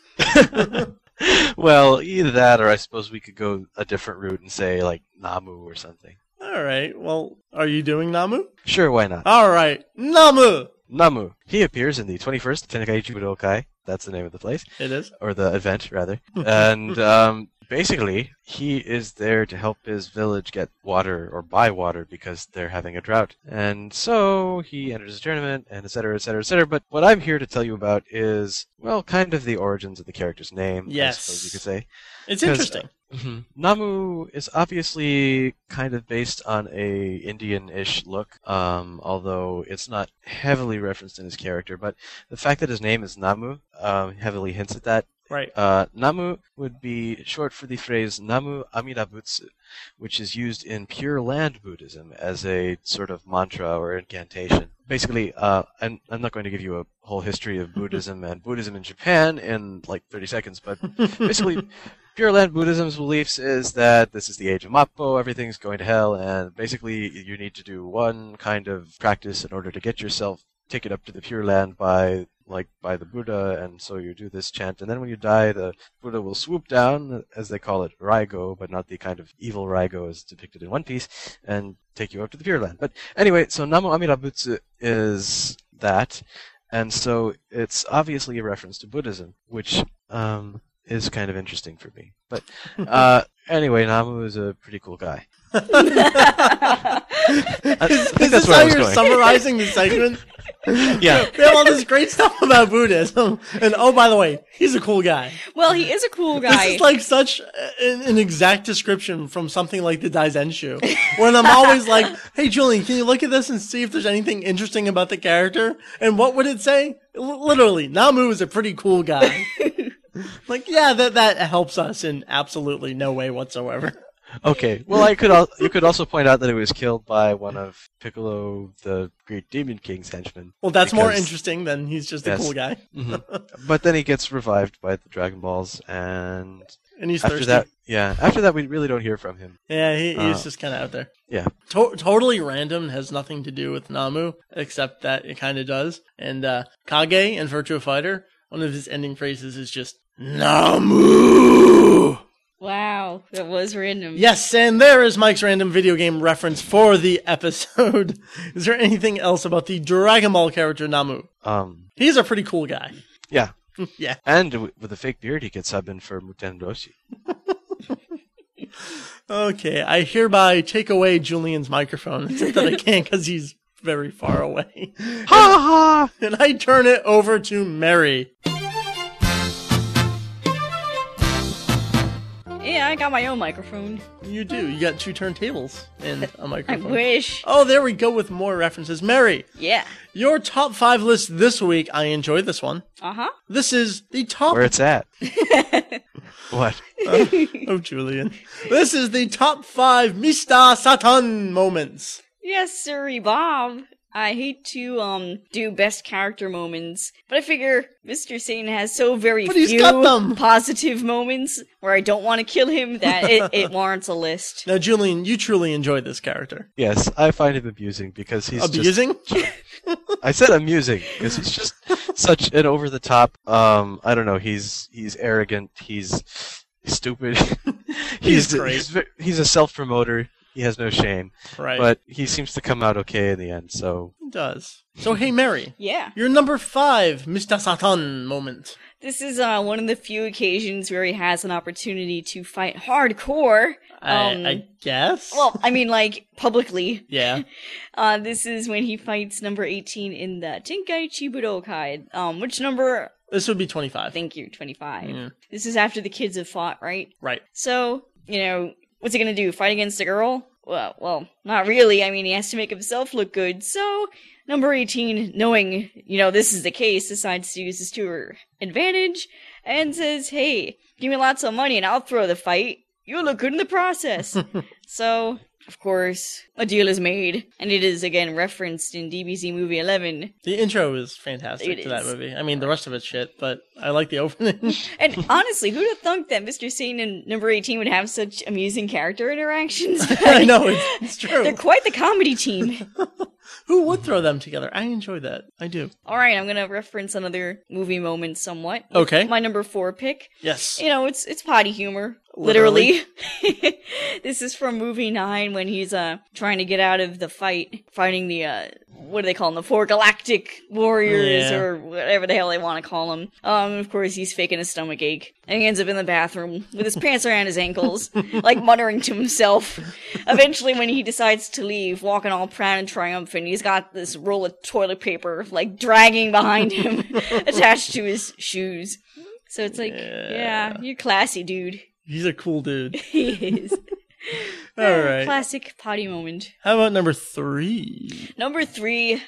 well, either that, or I suppose we could go a different route and say like Namu or something. All right. Well, are you doing Namu? Sure, why not? All right, Namu. Namu. He appears in the 21st Tenkaichi Budokai. That's the name of the place, It is. or the event, rather. and um, basically, he is there to help his village get water or buy water because they're having a drought. And so he enters a tournament, and etc., etc., et cetera, et cetera. But what I'm here to tell you about is, well, kind of the origins of the character's name, Yes. I suppose you could say. It's interesting. Mhm. Namu is obviously kind of based on a Indian-ish look, um, although it's not heavily referenced in his character. But the fact that his name is Namu um, heavily hints at that. Right. Uh, Namu would be short for the phrase Namu Amida Butsu, which is used in Pure Land Buddhism as a sort of mantra or incantation. Basically, uh, I'm, I'm not going to give you a whole history of Buddhism and Buddhism in Japan in like 30 seconds, but basically, Pure Land Buddhism's beliefs is that this is the age of Mappo, everything's going to hell, and basically you need to do one kind of practice in order to get yourself taken up to the Pure Land by like by the Buddha, and so you do this chant, and then when you die, the Buddha will swoop down, as they call it, Raigo, but not the kind of evil Raigo as depicted in One Piece, and take you up to the Pure Land. But anyway, so Namu Amida Butsu is that, and so it's obviously a reference to Buddhism, which um, is kind of interesting for me. But uh, anyway, Namu is a pretty cool guy. I, I Is, think is this how you're going. summarizing the segment? yeah. We have all this great stuff about Buddhism, and oh, by the way, he's a cool guy. well, he is a cool guy. This is like such an, an exact description from something like the Daizenshuu, when I'm always like, "Hey, Julian, can you look at this and see if there's anything interesting about the character?" And what would it say? L- literally, Namu is a pretty cool guy. Like, yeah, that that helps us in absolutely no way whatsoever. Okay. Well, I could al- you could also point out that it was killed by one of Piccolo, the Great Demon King's henchmen. Well, that's more interesting than he's just a Yes. cool guy. But then he gets revived by the Dragon Balls, and And he's after thirsty. that, yeah, after that we really don't hear from him. Yeah, he, he's Uh, just kind of out there. Yeah. To- totally random, has nothing to do with Namu, except that it kind of does. And uh, Kage in Virtua Fighter, one of his ending phrases is just Namu. Wow, that was random. Yes, and there is Mike's random video game reference for the episode. is there anything else about the Dragon Ball character Namu? Um, He's a pretty cool guy. yeah, yeah. and w- with a fake beard, he could sub in for Muten Roshi. Okay, I hereby take away Julian's microphone, except that I can't because he's very far away. Ha ha! and I turn it over to Meri. Yeah, I got my own microphone. You do. You got two turntables and a microphone. I wish. Oh, there we go with more references. Meri, Yeah. your top five list this week. I enjoy this one. Uh huh. This is the top. Where it's at? what? oh, Julian. This is the top five Mr. Satan moments. Yes, sirree, Bob. I hate to um do best character moments, but I figure Mr. Satan has so very But few them. positive moments where I don't want to kill him that it, it warrants a list. Now, Julian, you truly enjoy this character. Yes, I find him amusing because he's just I said amusing because he's just such an over the top. Um, I don't know. He's he's arrogant. He's stupid. He's he's great. He's, he's a self promoter. He has no shame, right. but he seems to come out okay in the end. So He does. So, hey, Meri, Yeah. your number five Mr. Satan moment. This is uh, one of the few occasions where he has an opportunity to fight hardcore. I, Um, I guess? Well, I mean, like, publicly. yeah. Uh, this is when he fights number 18 in the Tenkaichi Budokai. Um, which number? This would be 25. Thank you, 25. Yeah. This is after the kids have fought, right? Right. So, you know, what's he gonna do? Fight against a girl? Well, well, not really. I mean, he has to make himself look good. So, number 18, knowing, you know, this is the case, decides to use this to her advantage and says, hey, give me lots of money and I'll throw the fight. You'll look good in the process. so, of course, a deal is made, and it is again referenced in DBZ movie 11. The intro is fantastic It to that movie. I mean, the rest of it's shit, but I like the opening. And honestly, who'd have thunk that Mr. Satan and number 18 would have such amusing character interactions? I know, it's, it's They're quite the comedy team. Who would throw them together? I enjoy that. I do. All right, I'm gonna reference another movie moment somewhat. Okay. My number four pick. Yes. You know, it's it's potty humor. Literally. Literally. this is from movie nine when he's uh trying to get out of the fight, fighting the uh what do they call them? The four galactic warriors Yeah. or whatever the hell they want to call them. Um, of course he's faking a stomach ache, and he ends up in the bathroom with his pants around his ankles, like muttering to himself. Eventually, when he decides to leave, walking all proud and triumphant, he's got this roll of toilet paper like dragging behind him, attached to his shoes. So it's like, yeah, you're classy, dude. He's a cool dude. He is. All right. Classic potty moment. How about number three? Number three.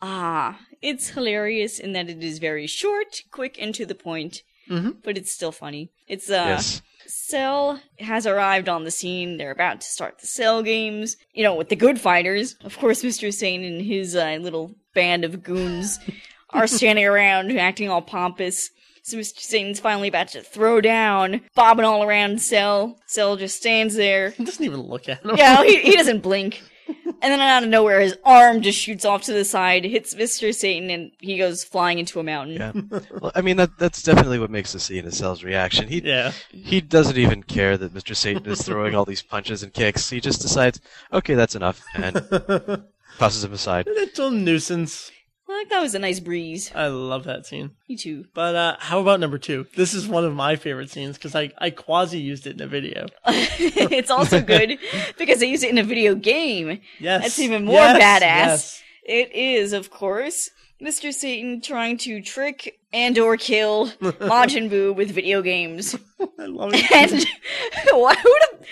Ah, it's hilarious in that it is very short, quick, and to the point. Mhm. But it's still funny. It's uh, yes, Cell has arrived on the scene. They're about to start the Cell games. You know, with the good fighters. Of course, Mr. Satan and his uh, little band of goons are standing around acting all pompous. So Mr. Satan's finally about to throw down, bobbing all around Cell. Cell just stands there. He doesn't even look at him. Yeah, he, he doesn't blink. And then out of nowhere, his arm just shoots off to the side, hits Mr. Satan, and he goes flying into a mountain. yeah. well, I mean that that's definitely what makes the scene is Cell's reaction. He Yeah. he doesn't even care that Mr. Satan is throwing all these punches and kicks. He just decides, okay, that's enough, and tosses him aside. Little nuisance. Well, that was a nice breeze. I love that scene. Me too. But uh, how about number two? This is one of my favorite scenes because I, I quasi used it in a video. it's also good because they use it in a video game. Yes. That's even more Yes, badass. yes. It is, of course, Mr. Satan trying to trick and or kill Majin Buu with video games. I love it. And why who'd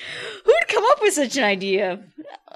who'd come up with such an idea?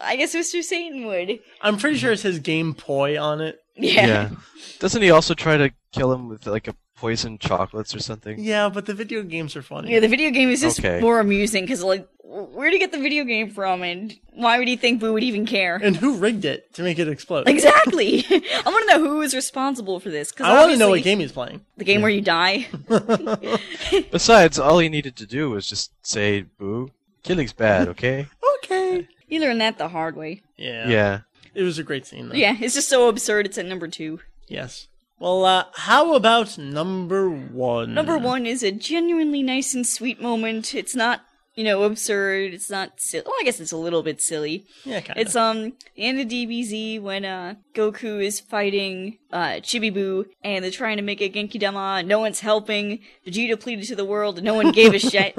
I guess Mr. Satan would. I'm pretty sure it says Game Poi on it. Yeah. Yeah. Doesn't he also try to kill him with like a poison chocolates or something? Yeah, but the video games are funny. Yeah, the video game is just Okay. more amusing because, like, where do you get the video game from, and why would you think Buu would even care? And who rigged it to make it explode? Exactly. I want to know who is responsible for this. Cause I want to know what game he's playing. The game where you die. Besides, all he needed to do was just say, "Buu, killing's bad." Okay. Okay. You learn that the hard way. Yeah. yeah. It was a great scene, though. Yeah, it's just so absurd. It's at number two. Yes. Well, uh, how about number one? Number one is a genuinely nice and sweet moment. It's not, you know, absurd. It's not silly. Well, I guess it's a little bit silly. Yeah, kind of. It's um in the DBZ when uh Goku is fighting uh Chibibu and they're trying to make a Genki Dama. No one's helping. Vegeta pleaded to the world. No one gave a shit.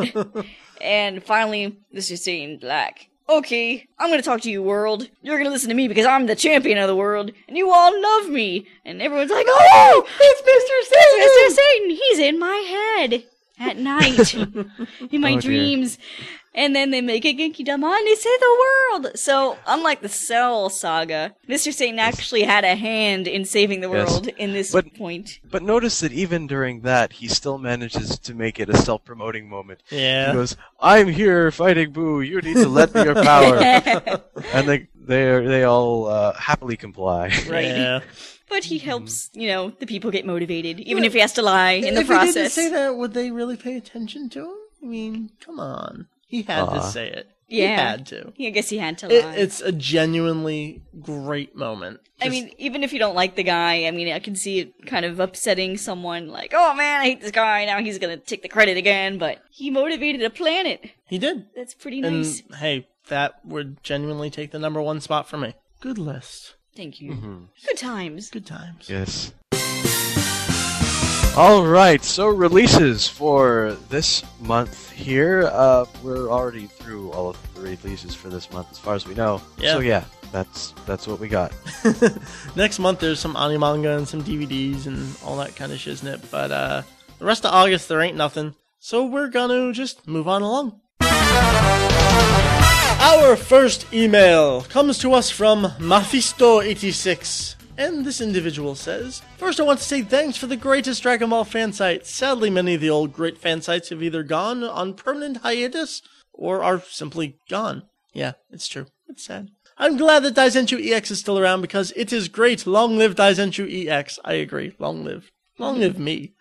and finally, Mr. Satan Black. Okay, I'm gonna talk to you, world. You're gonna listen to me because I'm the champion of the world, and you all love me. And everyone's like, "Oh, it's Mr. Satan! Mr. Satan! He's in my head at night, in my Oh, dreams." And then they make a Genki Dama and they save the world. So, unlike the Cell saga, Mr. Satan actually had a hand in saving the Yes. world in this But- point. But notice that even during that, he still manages to make it a self-promoting moment. Yeah. He goes, "I'm here fighting Buu. You need to let me your power," and they they they all uh, happily comply. Right. Yeah. But he helps, you know, the people get motivated, even if he has to lie in the if he didn't process. say that, would they really pay attention to him? I mean, come on. He had to Aw. say it. Yeah, He Yeah. had to. I guess he had to It, it's a genuinely great moment. I Just- mean, even if you don't like the guy, I mean, I can see it kind of upsetting someone like, oh man, I hate this guy, now he's gonna take the credit again, but he motivated a planet. he did. That's pretty And nice. hey, that would genuinely take the number one spot for me. Good list. Thank you. Mm-hmm. Good times. Good times. Yes. All right, so releases for this month here. Uh, we're already through all of the releases for this month, as far as we know. Yeah. So yeah, that's that's what we got. Next month there's some anime manga and some DVDs and all that kind of shiznit. But uh, the rest of August there ain't nothing. So we're gonna just move on along. Our first email comes to us from Mephisto86. And this individual says, First, I want to say thanks for the greatest Dragon Ball fan site. Sadly, many of the old great fan sites have either gone on permanent hiatus or are simply gone. Yeah, it's true. It's sad. I'm glad that Daizenshuu EX is still around because it is great. Long live Daizenshuu EX. I agree. Long live. Long live me.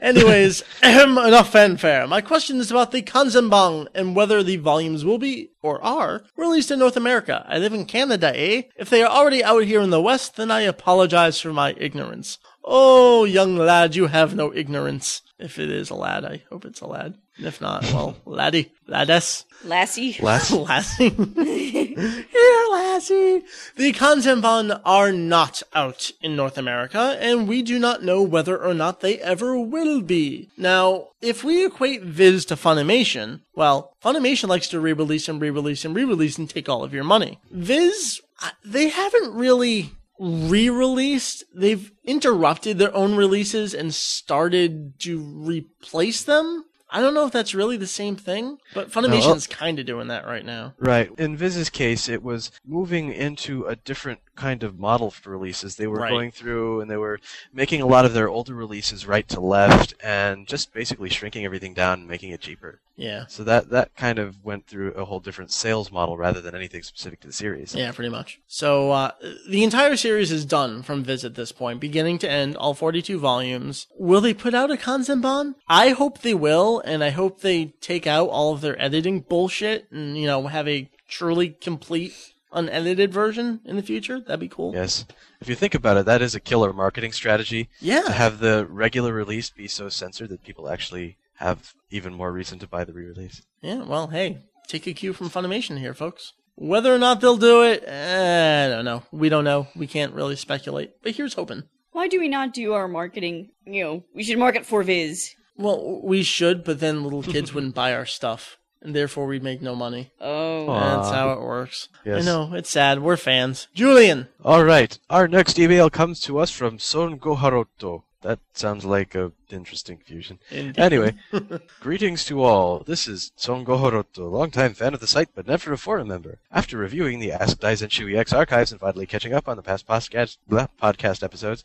Anyways, ahem, enough fanfare. My question is about the Kanzenban and whether the volumes will be, or are, released in North America. I live in Canada, eh? If they are already out here in the West, then I apologize for my ignorance. Oh, young lad, you have no ignorance. If it is a lad, I hope it's a lad. And if not, well, laddie, laddess. Lassie. Last Lassie. Here, Lassie. The Kanzenban are not out in North America, and we do not know whether or not they ever will be. Now, if we equate Viz to Funimation, well, Funimation likes to re-release and re-release and re-release and take all of your money. Viz, uh, they haven't really re-released. They've interrupted their own releases and started to replace them. I don't know if that's really the same thing, but Funimation's kind of doing that right now. Right. In Viz's case, it was moving into a different kind of model for releases. They were Right. going through and they were making a lot of their older releases right to left and just basically shrinking everything down and making it cheaper. Yeah. So that that kind of went through a whole different sales model rather than anything specific to the series. Yeah, pretty much. So uh, the entire series is done from Viz at this point, beginning to end, all 42 volumes. Will they put out a Kanzenban? I hope they will, and I hope they take out all of their editing bullshit and, you know, have a truly complete unedited version in the future. That'd be cool. Yes. If you think about it, that is a killer marketing strategy. Yeah. To have the regular release be so censored that people actually have even more reason to buy the re-release. Yeah, well, hey, take a cue from Funimation here, folks. Whether or not they'll do it, eh, I don't know. We don't know. We can't really speculate. But here's hoping. Why do we not do our marketing? You know, we should market for Viz. Well, we should, but then little kids wouldn't buy our stuff, and therefore we'd make no money. Oh. That's how it works. Yes. I know, it's sad. We're fans. Julian! All right. Our next email comes to us from Son Goharoto. That sounds like a interesting fusion. Indeed. Anyway, greetings to all. This is Son Gohoroto, longtime fan of the site but never a forum member. After reviewing the Ask Daizenshuu EX archives and finally catching up on the past podcast, blah, podcast episodes,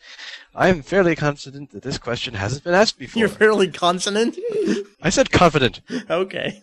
I am fairly confident that this question hasn't been asked before. You're fairly confident? I said confident. okay.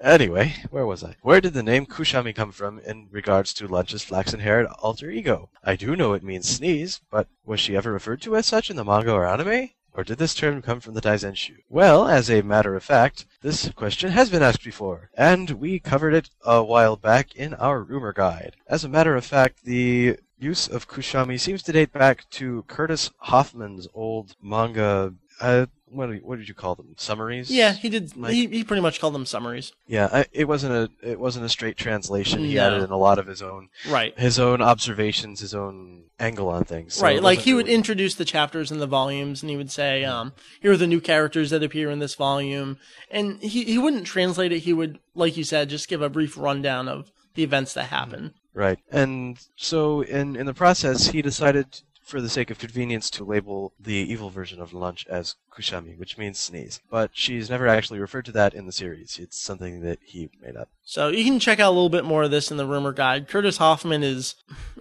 Anyway, where was I? Where did the name Kushami come from in regards to Lunch's flaxen-haired alter ego? I do know it means sneeze, but was she ever referred to as such in the manga or anime? Or did this term come from the Daizenshuu? Well, as a matter of fact, this question has been asked before, and we covered it a while back in our rumor guide. As a matter of fact, the use of Kushami seems to date back to Curtis Hoffman's old manga. Uh, what, what did you call them? Summaries? Yeah, he did. Mike? He, he pretty much called them summaries. Yeah, I, it wasn't a it wasn't a straight translation. He No. added in a lot of his own Right. his own observations, his own angle on things. So right. Like he would really- introduce the chapters and the volumes, and he would say, um, "Here are the new characters that appear in this volume." And he he wouldn't translate it. He would, like you said, just give a brief rundown of the events that happen. right, and so in in the process, he decided, for the sake of convenience, to label the evil version of lunch as kushami, which means sneeze. But she's never actually referred to that in the series. It's something that he made up. So you can check out a little bit more of this in the rumor guide. Curtis Hoffman is,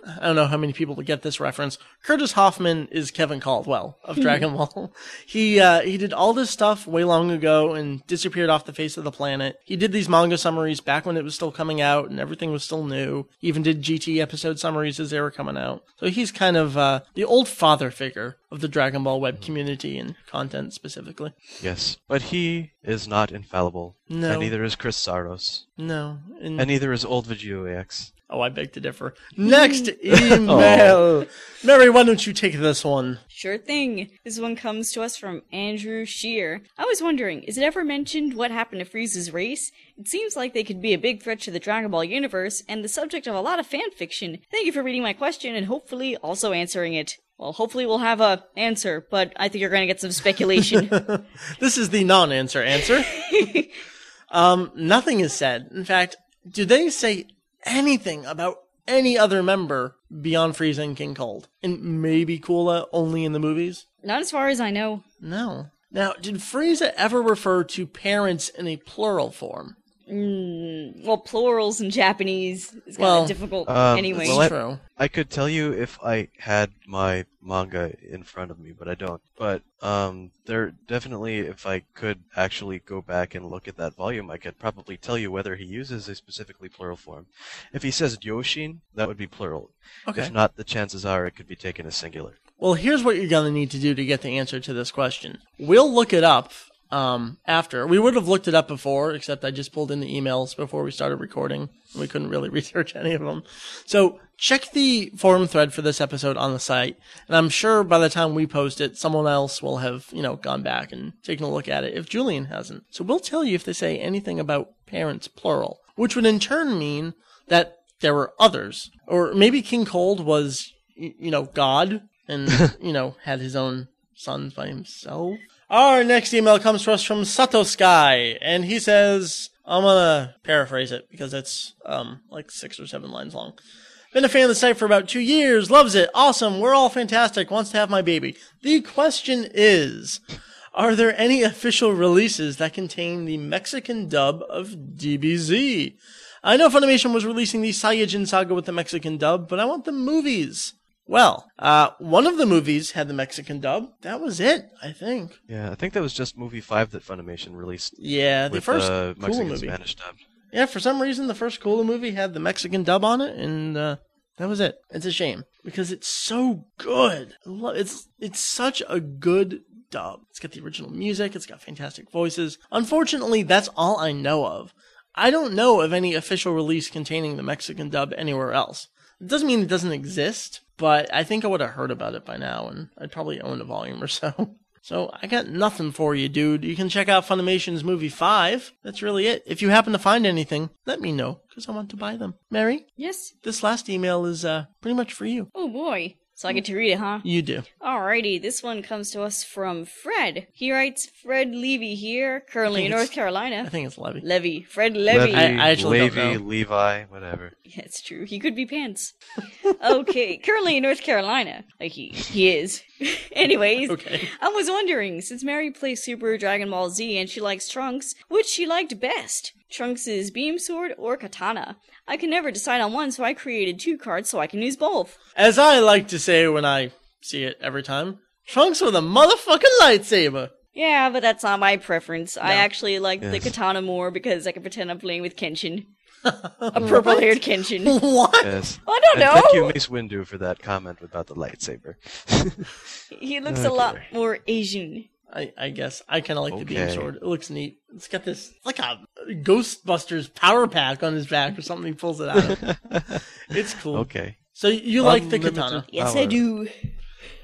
I don't know how many people will get this reference. Curtis Hoffman is Kevin Caldwell of Dragon Ball. He uh, he did all this stuff way long ago and disappeared off the face of the planet. He did these manga summaries back when it was still coming out and everything was still new. He even did GT episode summaries as they were coming out. So he's kind of uh, the old father figure of the Dragon Ball web mm-hmm. community and content specifically. Yes, but he is not infallible, No. and neither is Chris Psaros, No, and, and neither is old Vegetto EX. oh, I beg to differ. Next oh. email, Meri. Why don't you take this one? Sure thing. This one comes to us from Andrew Shear. I was wondering, is it ever mentioned what happened to Frieza's race? It seems like they could be a big threat to the Dragon Ball universe and the subject of a lot of fan fiction. Thank you for reading my question and hopefully also answering it. Well, hopefully we'll have a answer, but I think you're going to get some speculation. This is the non-answer answer. um, nothing is said. In fact, do they say anything about any other member beyond Frieza and King Cold? And maybe Cooler only in the movies? Not as far as I know. No. Now, did Frieza ever refer to parents in a plural form? Mm, well, plurals in Japanese is kind Well, of difficult um, anyway. well, I- True. I could tell you if I had my manga in front of me, but I don't. But um, there definitely, if I could actually go back and look at that volume, I could probably tell you whether he uses a specifically plural form. If he says Yoshin, that would be plural. Okay. If not, the chances are it could be taken as singular. Well, here's what you're going to need to do to get the answer to this question. We'll look it up um, after. We would have looked it up before, except I just pulled in the emails before we started recording. We couldn't really research any of them. So check the forum thread for this episode on the site, and I'm sure by the time we post it, someone else will have, you know, gone back and taken a look at it if Julian hasn't. So we'll tell you if they say anything about parents plural, which would in turn mean that there were others. Or maybe King Cold was, you know, God and, you know, had his own sons by himself. Our next email comes to us from Sato Sky, and he says, I'm gonna paraphrase it because it's, um, like six or seven lines long. Been a fan of the site for about two years, loves it, awesome, we're all fantastic, wants to have my baby. The question is, are there any official releases that contain the Mexican dub of DBZ? I know Funimation was releasing the Saiyajin saga with the Mexican dub, but I want the movies. Well, uh, one of the movies had the Mexican dub. That was it, I think. Yeah, I think that was just movie five that Funimation released Yeah, the with first uh, cool Mexican movie. Spanish dub. Yeah, for some reason, the first Cooler movie had the Mexican dub on it, and uh, that was it. It's a shame because it's so good. It's it's such a good dub. It's got the original music. It's got fantastic voices. Unfortunately, that's all I know of. I don't know of any official release containing the Mexican dub anywhere else. It doesn't mean it doesn't exist, but I think I would have heard about it by now, and I'd probably own a volume or so. So I got nothing for you, dude. You can check out Funimation's movie 5. That's really it. If you happen to find anything, let me know, because I want to buy them. Meri, yes? this last email is uh, pretty much for you. Oh boy. So I get to read it, huh? You do. Alrighty, this one comes to us from Fred. He writes, Fred Levy here, currently in North Carolina. I think it's Levy. Levy. Fred Levy. Levy, I- I actually don't Levy, know. Levi, whatever. Yeah, it's true. He could be pants. okay, currently in North Carolina. Like he, he is. Anyways, Okay. I was wondering, since Meri plays Super Dragon Ball Z and she likes Trunks, which she liked best? Trunks' beam sword or katana? I can never decide on one, so I created two cards so I can use both. As I like to say when I see it every time, Trunks with a motherfucking lightsaber. Yeah, but that's not my preference. I actually like the katana more because I can pretend I'm playing with Kenshin. A purple haired Kenshin. what? Yes. I don't And thank you, know. Mace Windu, for that comment about the lightsaber. He looks a lot more Asian. I, I guess I kind of like the beam sword. It looks neat. It's got this like a Ghostbusters power pack on his back or something. He pulls it out. it's cool. Okay. So you like the Unlimited katana? Yes, power. I do.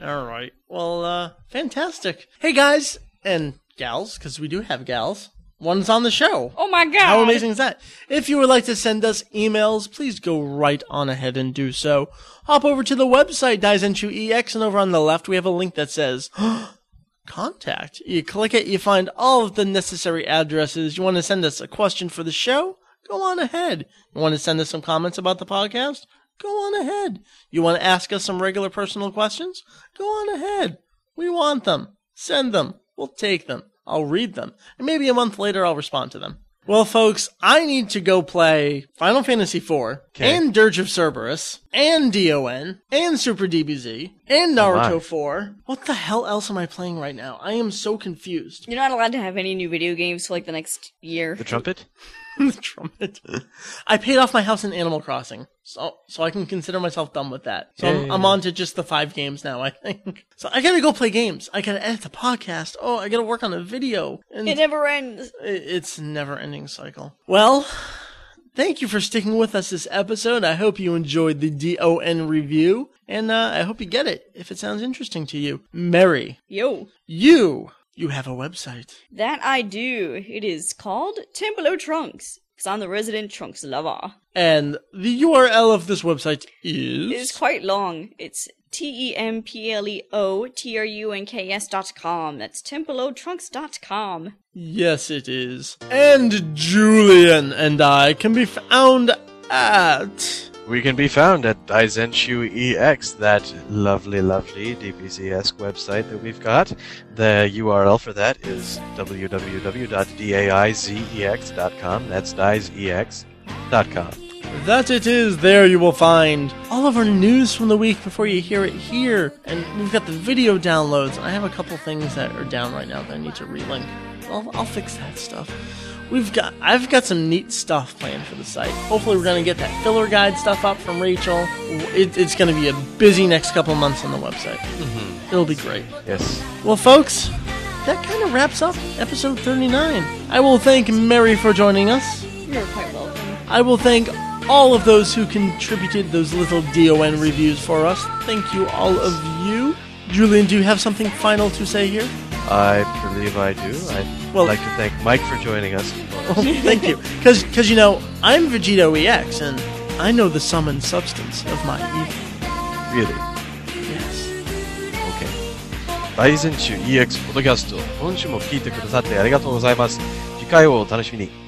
All right. Well, uh, fantastic. Hey guys and gals, because we do have gals. One's on the show. Oh my god! How amazing is that? If you would like to send us emails, please go right on ahead and do so. Hop over to the website, Daizenshuu EX, and over on the left we have a link that says contact. You click it, you find all of the necessary addresses. You want to send us a question for the show? Go on ahead. You want to send us some comments about the podcast? Go on ahead. You want to ask us some regular personal questions? Go on ahead. We want them. Send them. We'll take them. I'll read them. And maybe a month later I'll respond to them. Well, folks, I need to go play Final Fantasy IV, Okay. and Dirge of Cerberus, and DON, and Super DBZ, and oh, Naruto my. 4. What the hell else am I playing right now? I am so confused. You're not allowed to have any new video games for like the next year. The trumpet? the trumpet. I paid off my house in Animal Crossing, so so I can consider myself done with that. So I'm, Yay. I'm on to just the five games now. I think. So I gotta go play games. I gotta edit the podcast. Oh, I gotta work on a video, and It never ends. it's never-ending cycle. Well. Thank you for sticking with us this episode. I hope you enjoyed the DON review, and uh, I hope you get it if it sounds interesting to you. Meri, Yo, you, you have a website. that I do. It is called Templo Trunks. Because I'm the resident Trunks lover. And the URL of this website is. It is quite long. It's T E M P L E O T R U N K S dot com. That's TemploTrunks dot com. Yes, it is. And Julian and I can be found at. We can be found at Daizenshuu EX, that lovely, lovely DBZ-esque website that we've got. The URL for that is www.daizex.com. That's daizex.com. That it is. There you will find all of our news from the week before you hear it here. And we've got the video downloads. I have a couple things that are down right now that I need to relink. I'll, I'll fix that stuff. We've got I've got some neat stuff planned for the site. Hopefully we're gonna get that filler guide stuff up from Rachel. It, it's gonna be a busy next couple months on the website. Mm-hmm. It'll be great. Yes. Well, folks, that kind of wraps up episode 39. I will thank Meri for joining us. You're quite welcome. I will thank all of those who contributed those little DON reviews for us. Thank you, all of you. Julian, do you have something final to say here? I believe I do. I'd well, like to thank Mike for joining us. Well, thank you. Because, you know, I'm Vegetto EX, and I know the sum and substance of my evil. Really? Yes. Okay. 大全集 EX ポッドキャスト、今週も聞いてくださってありがとうございます。次回をお楽しみに。